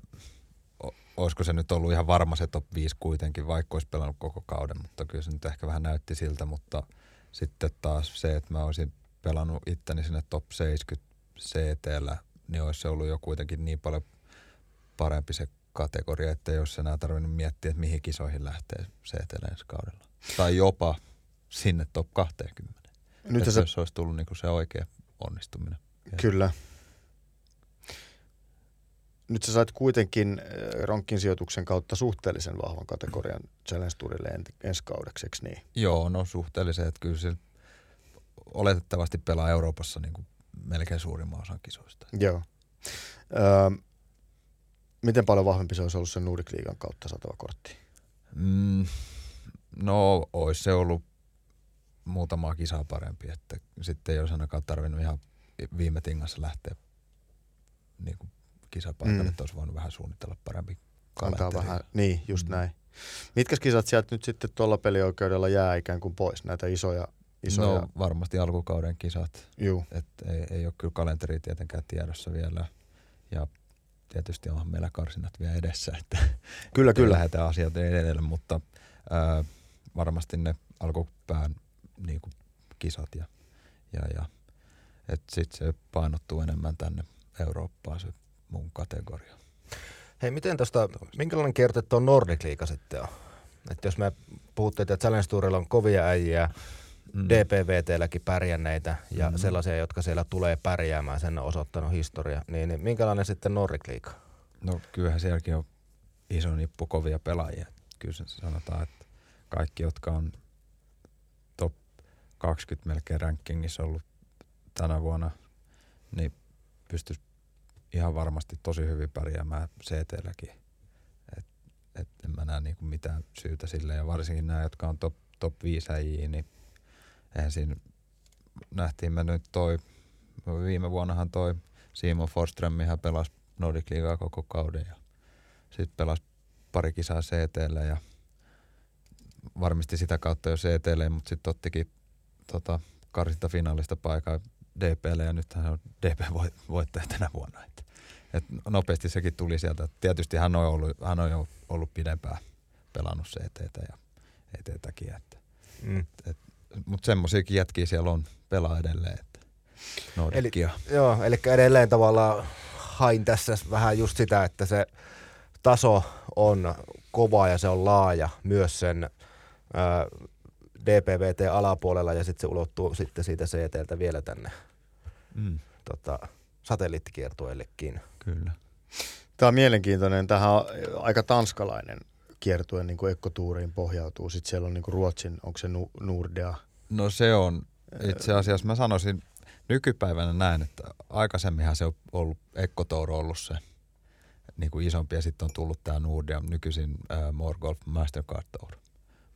[SPEAKER 2] olisiko se nyt ollut ihan varma se top 5 kuitenkin, vaikka olisi pelannut koko kauden, mutta kyllä se nyt ehkä vähän näytti siltä, mutta sitten taas se, että mä olisin pelannut itteni sinne top 70 CTllä, niin olisi se ollut jo kuitenkin niin paljon parempi se kategoria, että jos enää tarvinnut miettiä, että mihin kisoihin lähtee se ensi kaudella. Tai jopa sinne top 20. Nyt se... Jos olisi tullut niin kuin se oikea onnistuminen.
[SPEAKER 1] Kyllä. Nyt sä sait kuitenkin äh, ronkin sijoituksen kautta suhteellisen vahvan kategorian Challenge Tourille ensi kaudeksi, niin?
[SPEAKER 2] Joo, no suhteellisen, että kyllä se oletettavasti pelaa Euroopassa niin kuin melkein suurimman osan kisoista.
[SPEAKER 1] Joo. Öö, Miten paljon vahvempi se olisi ollut sen Nordic Liigan kautta saatava kortti?
[SPEAKER 2] Mm, no, olisi se ollut muutamaa kisaa parempi, että sitten ei olisi ainakaan tarvinnut ihan viime tingassa lähteä niin kuin kisapaikalle,
[SPEAKER 1] Mm.
[SPEAKER 2] että olisi voinut vähän suunnitella parempi
[SPEAKER 1] Antaa
[SPEAKER 2] kalenteri.
[SPEAKER 1] vähän, niin just
[SPEAKER 2] Mm.
[SPEAKER 1] näin. Mitkä kisat sieltä nyt sitten tuolla pelioikeudella jää ikään kuin pois, näitä isoja, isoja,
[SPEAKER 2] No varmasti alkukauden kisat,
[SPEAKER 1] juu,
[SPEAKER 2] että ei, ei ole kyllä kalenteri tietenkään tiedossa vielä ja tietysti onhan meillä karsinat vielä edessä, että
[SPEAKER 1] kyllä kyllä.
[SPEAKER 2] lähdetä asiat edelle, mutta ää, varmasti ne alkupään niin kuin kisat ja, ja, ja sitten se painottuu enemmän tänne Eurooppaan se mun kategoria.
[SPEAKER 3] Hei, miten tuosta, minkälainen kierto tuo Nordic Liiga sitten on? Että jos me puhuttiin, että Challenge Tourilla on kovia äijiä,
[SPEAKER 2] Mm.
[SPEAKER 3] DPVTlläkin pärjänneitä ja
[SPEAKER 2] Mm.
[SPEAKER 3] sellaisia, jotka siellä tulee pärjäämään, sen on osoittanut historia, niin, niin minkälainen sitten Nordic Liiga?
[SPEAKER 2] No kyllähän sielläkin on iso nippu kovia pelaajia. Kyllä se sanotaan, että kaikki, jotka on top 20 melkein rankingissa ollut tänä vuonna, niin pystyisi ihan varmasti tosi hyvin pärjäämään CT-lläkin. Et, et en mä näe niinku mitään syytä sille. Ja varsinkin nämä, jotka on top, top 5 äijiä, niin eihän siinä nähtiin me nyt toi, viime vuonnahan toi Simon Forströmihän pelasi Nordic Liigaa koko kauden ja sitten pelasi pari kisaa CTllä ja varmisti sitä kautta jo CTlle, mutta sitten ottikin tota, karsintafinaalista paikan DPlle ja nyt hän on DP-voittaja tänä vuonna. Et, et nopeasti sekin tuli sieltä. Tietysti hän on, ollut, hän on jo ollut pidempään pelannut CTtä ja ETtäkin. Että,
[SPEAKER 3] Mm.
[SPEAKER 2] mutta semmoisiakin jätkiä siellä on pelaa edelleen. Että Nordicia.
[SPEAKER 3] Joo, eli edelleen tavallaan hain tässä vähän just sitä, että se taso on kova ja se on laaja myös sen ää, DPVT alapuolella ja sitten se ulottuu sitten siitä CTltä vielä tänne
[SPEAKER 2] Mm,
[SPEAKER 3] tota, satelliittikiertueellekin.
[SPEAKER 2] kyllä.
[SPEAKER 1] Tämä on mielenkiintoinen. Tähän on aika tanskalainen kiertue niin kuin ekkotuuriin pohjautuu. Sitten siellä on niin kuin Ruotsin, onko se Nu- Nordea?
[SPEAKER 2] No se on, itse asiassa mä sanoisin, nykypäivänä näen, että aikaisemminhan se on ollut, Ekkotouro ollut se niin kuin isompi ja sitten on tullut tämä Nordea, nykyisin äh, More Golf Mastercard Tour.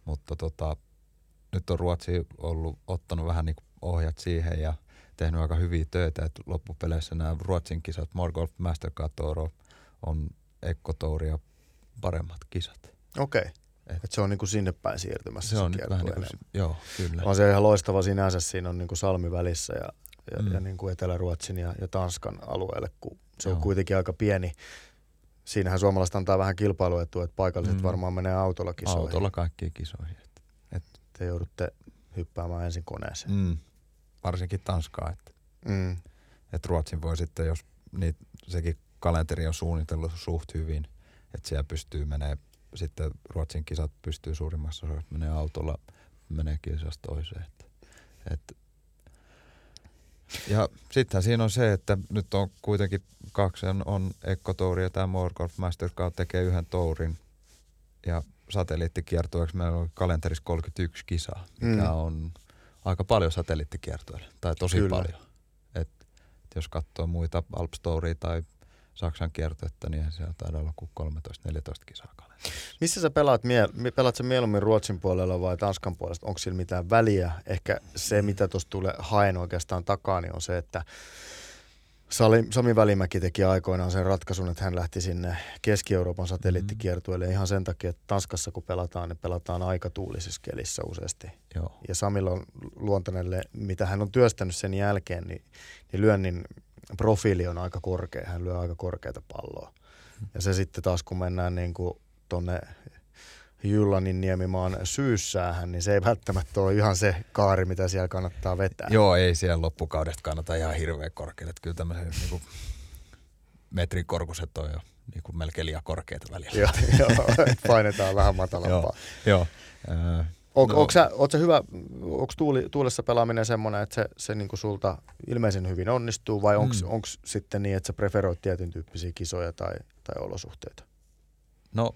[SPEAKER 2] Mutta tota, nyt on Ruotsi ollut ottanut vähän niin kuin ohjat siihen ja tehnyt aika hyviä töitä, että loppupeleissä nämä Ruotsin kisat, More Golf Mastercard Tour on Ekkotouria paremmat kisat.
[SPEAKER 1] Okei.
[SPEAKER 2] Et-
[SPEAKER 1] Et se on niin kuin sinne päin siirtymässä
[SPEAKER 2] Se on nyt vähän niin
[SPEAKER 1] enemmän.
[SPEAKER 2] joo, kyllä.
[SPEAKER 1] On se ihan loistava sinänsä. Siinä on niin kuin salmi välissä ja, ja,
[SPEAKER 2] Mm.
[SPEAKER 1] ja niin kuin Etelä-Ruotsin ja, ja Tanskan alueelle, kun se on
[SPEAKER 2] Joo.
[SPEAKER 1] kuitenkin aika pieni. Siinähän suomalaiset antaa vähän kilpailuetua, että paikalliset
[SPEAKER 2] Mm.
[SPEAKER 1] varmaan menee autolla kisoihin.
[SPEAKER 2] Autolla kaikkiin kisoihin.
[SPEAKER 1] Te joudutte hyppäämään ensin koneeseen.
[SPEAKER 2] Mm. Varsinkin Tanskaa, että
[SPEAKER 1] Mm.
[SPEAKER 2] et Ruotsin voi sitten, jos niit, sekin kalenteri on suunnitellut suht hyvin, että siellä pystyy menee, sitten Ruotsin kisat pystyy suurimmassa osassa menee autolla, menee kisasta toiseen. Että, et. Ja sittenhän siinä on se, että nyt on kuitenkin kaksi, on, Ekko Touri ja tämä More Golf Mastercard tekee yhden tourin ja satelliittikiertueeksi meillä on kalenterissa 31 kisaa, mikä
[SPEAKER 1] Mm.
[SPEAKER 2] on aika paljon satelliittikiertoille, tai tosi
[SPEAKER 1] Kyllä.
[SPEAKER 2] paljon. Et, et jos katsoo muita Alpstoria tai Saksan kiertuetta, niin siellä taida olla kuin 13-14 kisaa kalenterissa.
[SPEAKER 1] Missä sä pelaat, mie- mi- pelaat sä mieluummin Ruotsin puolella vai Tanskan puolesta? Onko sillä mitään väliä? Ehkä se, mitä tuosta tulee haen oikeastaan takaa, niin on se, että Sali, Sami Välimäki teki aikoinaan sen ratkaisun, että hän lähti sinne Keski-Euroopan satelliittikiertueelle ihan sen takia, että Tanskassa kun pelataan, niin pelataan aika tuulisessa kelissä useasti.
[SPEAKER 2] Joo.
[SPEAKER 1] Ja Samilla on luontainen, mitä hän on työstänyt sen jälkeen, niin, niin lyönnin profiili on aika korkea. Hän lyö aika korkeata palloa. Ja se sitten taas, kun mennään niin kuin tonne Jyllanin niemimaan syyssäähän, niin se ei välttämättä ole ihan se kaari, mitä siellä kannattaa vetää.
[SPEAKER 2] Joo, ei siellä loppukaudesta kannata ihan hirveän korkealle. Että kyllä tämmöiset niin metrin korkuset on jo niin kuin melkein liian korkeita välillä.
[SPEAKER 1] Joo, joo, painetaan vähän matalampaa.
[SPEAKER 2] Joo. Äh,
[SPEAKER 1] On,
[SPEAKER 2] No.
[SPEAKER 1] onko, sä, sä hyvä, onko tuuli, tuulessa pelaaminen semmoinen, että se, se niinku sulta ilmeisen hyvin onnistuu vai onko
[SPEAKER 2] Mm.
[SPEAKER 1] mm. sitten niin, että sä preferoit tietyn tyyppisiä kisoja tai, tai olosuhteita,
[SPEAKER 2] no,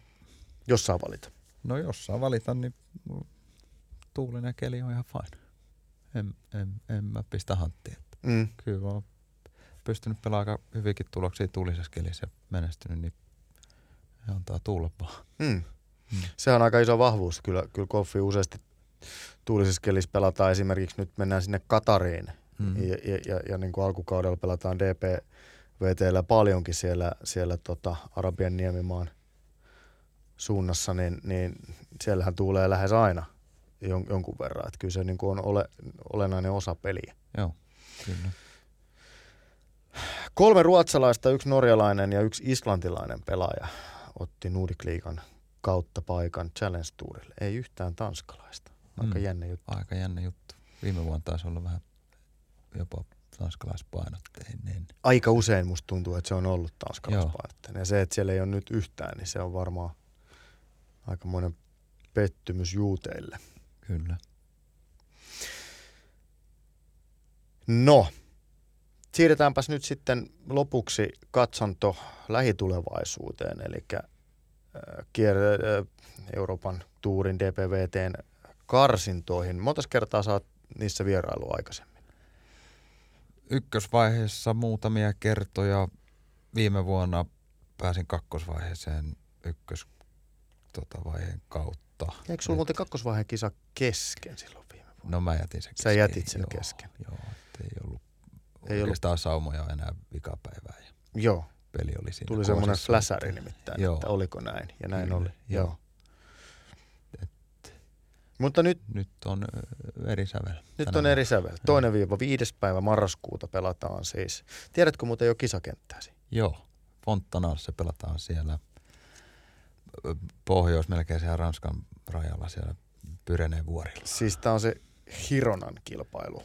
[SPEAKER 1] jos saa valita?
[SPEAKER 2] No jos saa valita, niin tuulinen keli on ihan fine. En, en, en mä pistä hanttia.
[SPEAKER 1] Mm.
[SPEAKER 2] Kyllä mä oon pystynyt pelaamaan aika hyvinkin tuloksia tuulisessa kelissä ja menestynyt, niin he antaa tuulla vaan.
[SPEAKER 1] Mm.
[SPEAKER 2] Mm.
[SPEAKER 1] Se on aika iso vahvuus. Kyllä, kyllä golfi useasti tuulisessa kelissä pelataan esimerkiksi, nyt mennään sinne Katariin
[SPEAKER 2] Mm.
[SPEAKER 1] ja, ja, ja, ja niin kuin alkukaudella pelataan DPVTllä paljonkin siellä, siellä tota Arabian niemimaan suunnassa, niin, niin siellähän tuulee lähes aina jon, jonkun verran. Että kyllä se niin kuin on ole, olennainen osa peliä.
[SPEAKER 2] Joo, kyllä.
[SPEAKER 1] Kolme ruotsalaista, yksi norjalainen ja yksi islantilainen pelaaja otti Nordic Liigan kautta paikan Challenge Tourille. Ei yhtään tanskalaista. Aika
[SPEAKER 2] Mm.
[SPEAKER 1] jännä juttu.
[SPEAKER 2] Aika jännä juttu. Viime vuonna taisi olla vähän jopa tanskalaispainotteinen.
[SPEAKER 1] Aika usein musta tuntuu, että se on ollut tanskalaispainotteinen. Ja se, että siellä ei ole nyt yhtään, niin se on varmaan aikamoinen pettymys juuteille.
[SPEAKER 2] Kyllä.
[SPEAKER 1] No, siirretäänpäs nyt sitten lopuksi katsanto lähitulevaisuuteen, eli äh, kier- äh, Euroopan tuurin DPVTn karsintoihin. Montas kertaa saat niissä vierailu aikaisemmin?
[SPEAKER 2] Ykkösvaiheessa muutamia kertoja. Viime vuonna pääsin kakkosvaiheeseen ykkös tota, vaiheen kautta.
[SPEAKER 1] Eikö sulla muuten kakkosvaiheen kisa kesken silloin viime vuonna?
[SPEAKER 2] No mä jätin sen
[SPEAKER 1] Sä
[SPEAKER 2] kesken.
[SPEAKER 1] jätit sen
[SPEAKER 2] joo,
[SPEAKER 1] kesken.
[SPEAKER 2] Joo, ei ollut
[SPEAKER 1] Ei
[SPEAKER 2] oikeastaan saumoja enää vikapäivää ja
[SPEAKER 1] Joo,
[SPEAKER 2] peli oli siinä.
[SPEAKER 1] tuli semmoinen fläsäri nimittäin,
[SPEAKER 2] Joo.
[SPEAKER 1] että oliko näin. Ja näin
[SPEAKER 2] Kyllä,
[SPEAKER 1] oli. Joo.
[SPEAKER 2] joo.
[SPEAKER 1] Mutta nyt,
[SPEAKER 2] Nyt on eri sävel.
[SPEAKER 1] nyt on eri sävel. Toinen viiva viides päivä marraskuuta pelataan siis. Tiedätkö muuten jo kisakenttääsi?
[SPEAKER 2] Joo, Fontanaassa pelataan siellä pohjois, melkein siellä Ranskan rajalla siellä Pyreneen vuorilla.
[SPEAKER 1] Siis tää on se Hironan kilpailu.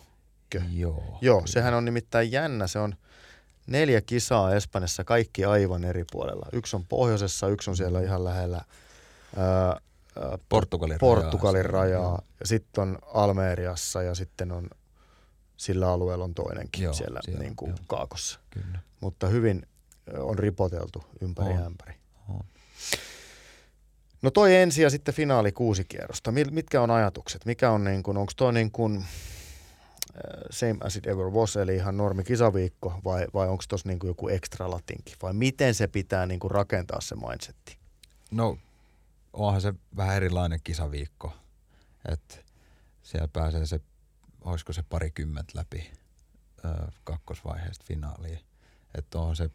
[SPEAKER 1] Kö?
[SPEAKER 2] Joo.
[SPEAKER 1] Joo,
[SPEAKER 2] kyllä.
[SPEAKER 1] sehän on nimittäin jännä. Se on neljä kisaa Espanjassa, kaikki aivan eri puolella. Yksi on pohjoisessa, yksi on siellä ihan lähellä ää, ää,
[SPEAKER 2] Portugalin
[SPEAKER 1] Portugalin
[SPEAKER 2] rajaa.
[SPEAKER 1] rajaa. Ja sitten on Almeriassa ja sitten on sillä alueella on toinenkin
[SPEAKER 2] Joo,
[SPEAKER 1] siellä,
[SPEAKER 2] siellä,
[SPEAKER 1] niin kuin
[SPEAKER 2] joo.
[SPEAKER 1] kaakossa.
[SPEAKER 2] Kyllä.
[SPEAKER 1] Mutta hyvin on ripoteltu ympäri
[SPEAKER 2] On.
[SPEAKER 1] ämpäri.
[SPEAKER 2] On.
[SPEAKER 1] No toi ensi ja sitten finaali kuusi kierrosta. Mitkä on ajatukset? Mikä on niin kuin, onko toi niin kuin äh, same as it ever was, eli ihan normi kisaviikko, vai, vai onko tuossa niin joku extra latinki? Vai miten se pitää niin kuin rakentaa se mindsetti?
[SPEAKER 2] No onhan se vähän erilainen kisaviikko. Että siellä pääsee se, olisiko se parikymmentä läpi ö, kakkosvaiheesta finaaliin. Että on se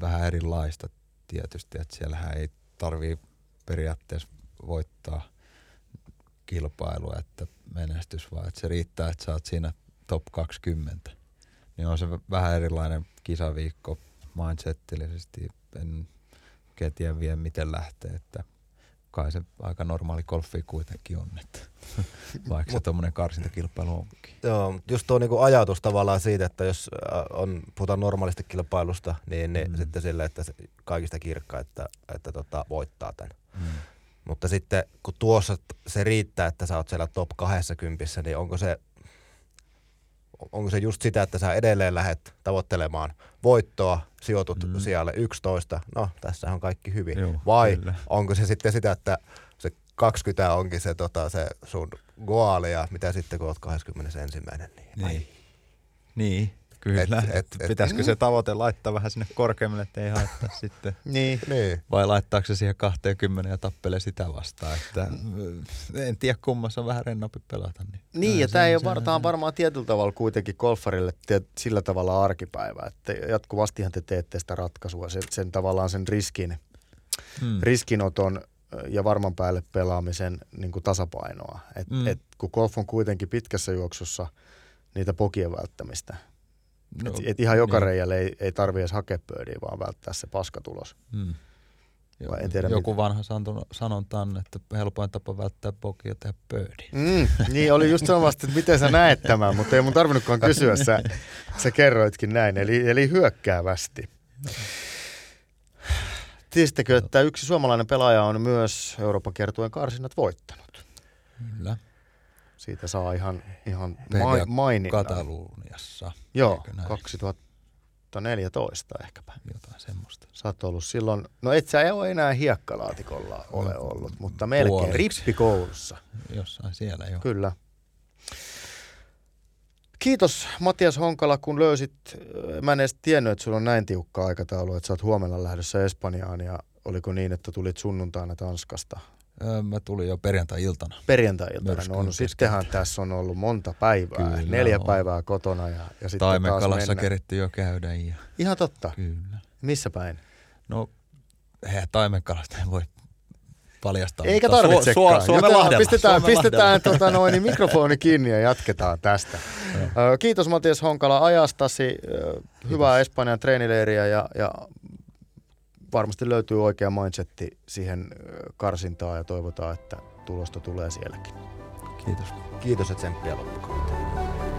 [SPEAKER 2] vähän erilaista tietysti, että siellähän ei tarvii periaatteessa voittaa kilpailua, että menestys, vaan että se riittää, että sä oot siinä top 20. Niin on se vähän erilainen kisaviikko mindsettillisesti. En tiedä vielä miten lähtee, että kai se aika normaali golfi kuitenkin on, että vaikka se tuommoinen karsintakilpailu onkin.
[SPEAKER 3] Joo, mut just tuo niinku ajatus tavallaan siitä, että jos äh, on, puhutaan normaalisti kilpailusta, niin, niin
[SPEAKER 2] Mm.
[SPEAKER 3] sitten sille, että kaikista kirkkaa, että, että tota, voittaa tämän.
[SPEAKER 2] Mm.
[SPEAKER 3] Mutta sitten kun tuossa se riittää, että sä oot siellä top 20, niin onko se, onko se just sitä, että sä edelleen lähdet tavoittelemaan voittoa, sijoitut
[SPEAKER 2] Mm.
[SPEAKER 3] sijalle 11, no tässä on kaikki hyvin.
[SPEAKER 2] Joo,
[SPEAKER 3] Vai
[SPEAKER 2] kyllä.
[SPEAKER 3] onko se sitten sitä, että se 20 onkin se, tota, se sun goaali ja mitä sitten kun oot 21. Niin,
[SPEAKER 2] Niin. Niin, kyllä.
[SPEAKER 3] Et-
[SPEAKER 2] Et,
[SPEAKER 3] et-
[SPEAKER 2] et,
[SPEAKER 3] et-
[SPEAKER 2] pitäisikö se tavoite laittaa vähän sinne korkeammalle, että ei haittaa sitten.
[SPEAKER 1] Niin.
[SPEAKER 3] Niin.
[SPEAKER 2] Vai laittaako se siihen 20 ja tappelee sitä vastaan? Että, en tiedä kummassa on vähän rennompi pelata. Niin,
[SPEAKER 1] Niin, ja tämä ei ole varmaan, varmaan tietyllä tavalla kuitenkin golfarille tiet- sillä tavalla arkipäivä, että jatkuvastihan te teette sitä ratkaisua, sen, sen tavallaan sen riskin,
[SPEAKER 2] Hmm.
[SPEAKER 1] riskinoton ja varman päälle pelaamisen niin kuin tasapainoa. Et,
[SPEAKER 2] Mm.
[SPEAKER 1] et, kun golf on kuitenkin pitkässä juoksussa niitä pokien välttämistä. No, et, et ihan joka
[SPEAKER 2] niin.
[SPEAKER 1] reijälle ei, ei tarvi edes hakea pöydiä, vaan välttää se paskatulos.
[SPEAKER 2] Hmm.
[SPEAKER 1] Vai en tiedä
[SPEAKER 2] Joku vanha santo- sanonta on, että helpoin tapa välttää pokia ja tehdä pöydi.
[SPEAKER 1] Mm, niin, oli just samasta, että miten sä näet tämän, mutta ei mun tarvinnutkaan kysyä, sä, sä kerroitkin näin, eli, eli hyökkäävästi. Tiesittekö, että yksi suomalainen pelaaja on myös Euroopan kiertueen karsinnat voittanut?
[SPEAKER 2] Kyllä.
[SPEAKER 1] Siitä saa ihan, ihan ma- maininnan.
[SPEAKER 2] Kataluniassa.
[SPEAKER 1] Joo,
[SPEAKER 2] Eikö näin?
[SPEAKER 1] 2014 ehkäpä.
[SPEAKER 2] Jotain semmoista.
[SPEAKER 1] Sä oot ollut silloin, no et sä ole enää hiekkalaatikolla ole ollut, mutta melkein
[SPEAKER 2] Puoliksi.
[SPEAKER 1] rippikoulussa.
[SPEAKER 2] Jossain siellä jo.
[SPEAKER 1] Kyllä. Kiitos Matias Honkala, kun löysit, mä en edes tiennyt, että sulla on näin tiukka aikataulu, että sä oot huomenna lähdössä Espanjaan ja oliko niin, että tulit sunnuntaina Tanskasta
[SPEAKER 2] mä tulin jo perjantai-iltana.
[SPEAKER 1] Perjantai-iltana. No, no sittenhän tässä on ollut monta päivää.
[SPEAKER 2] Kyllä
[SPEAKER 1] Neljä
[SPEAKER 2] on.
[SPEAKER 1] päivää kotona ja, ja sitten mennä.
[SPEAKER 2] kerittiin jo käydä. Ja,
[SPEAKER 1] Ihan totta.
[SPEAKER 2] kyllä.
[SPEAKER 1] Missä päin?
[SPEAKER 2] No, eihän Taimenkalasta ei voi paljastaa.
[SPEAKER 1] Eikä tarvitsekaan.
[SPEAKER 2] Su- Su- Suomenlahdella.
[SPEAKER 1] pistetään pistetään
[SPEAKER 2] Suomenlahdella.
[SPEAKER 1] tota noin, niin mikrofoni kiinni ja jatketaan tästä. Kiitos Matias Honkala ajastasi. Hyvää Espanjan treenileiriä ja, ja varmasti löytyy oikea mindsetti siihen karsintaan ja toivotaan, että tulosta tulee sielläkin.
[SPEAKER 2] Kiitos.
[SPEAKER 3] Kiitos, että tsemppiä loppukauteen.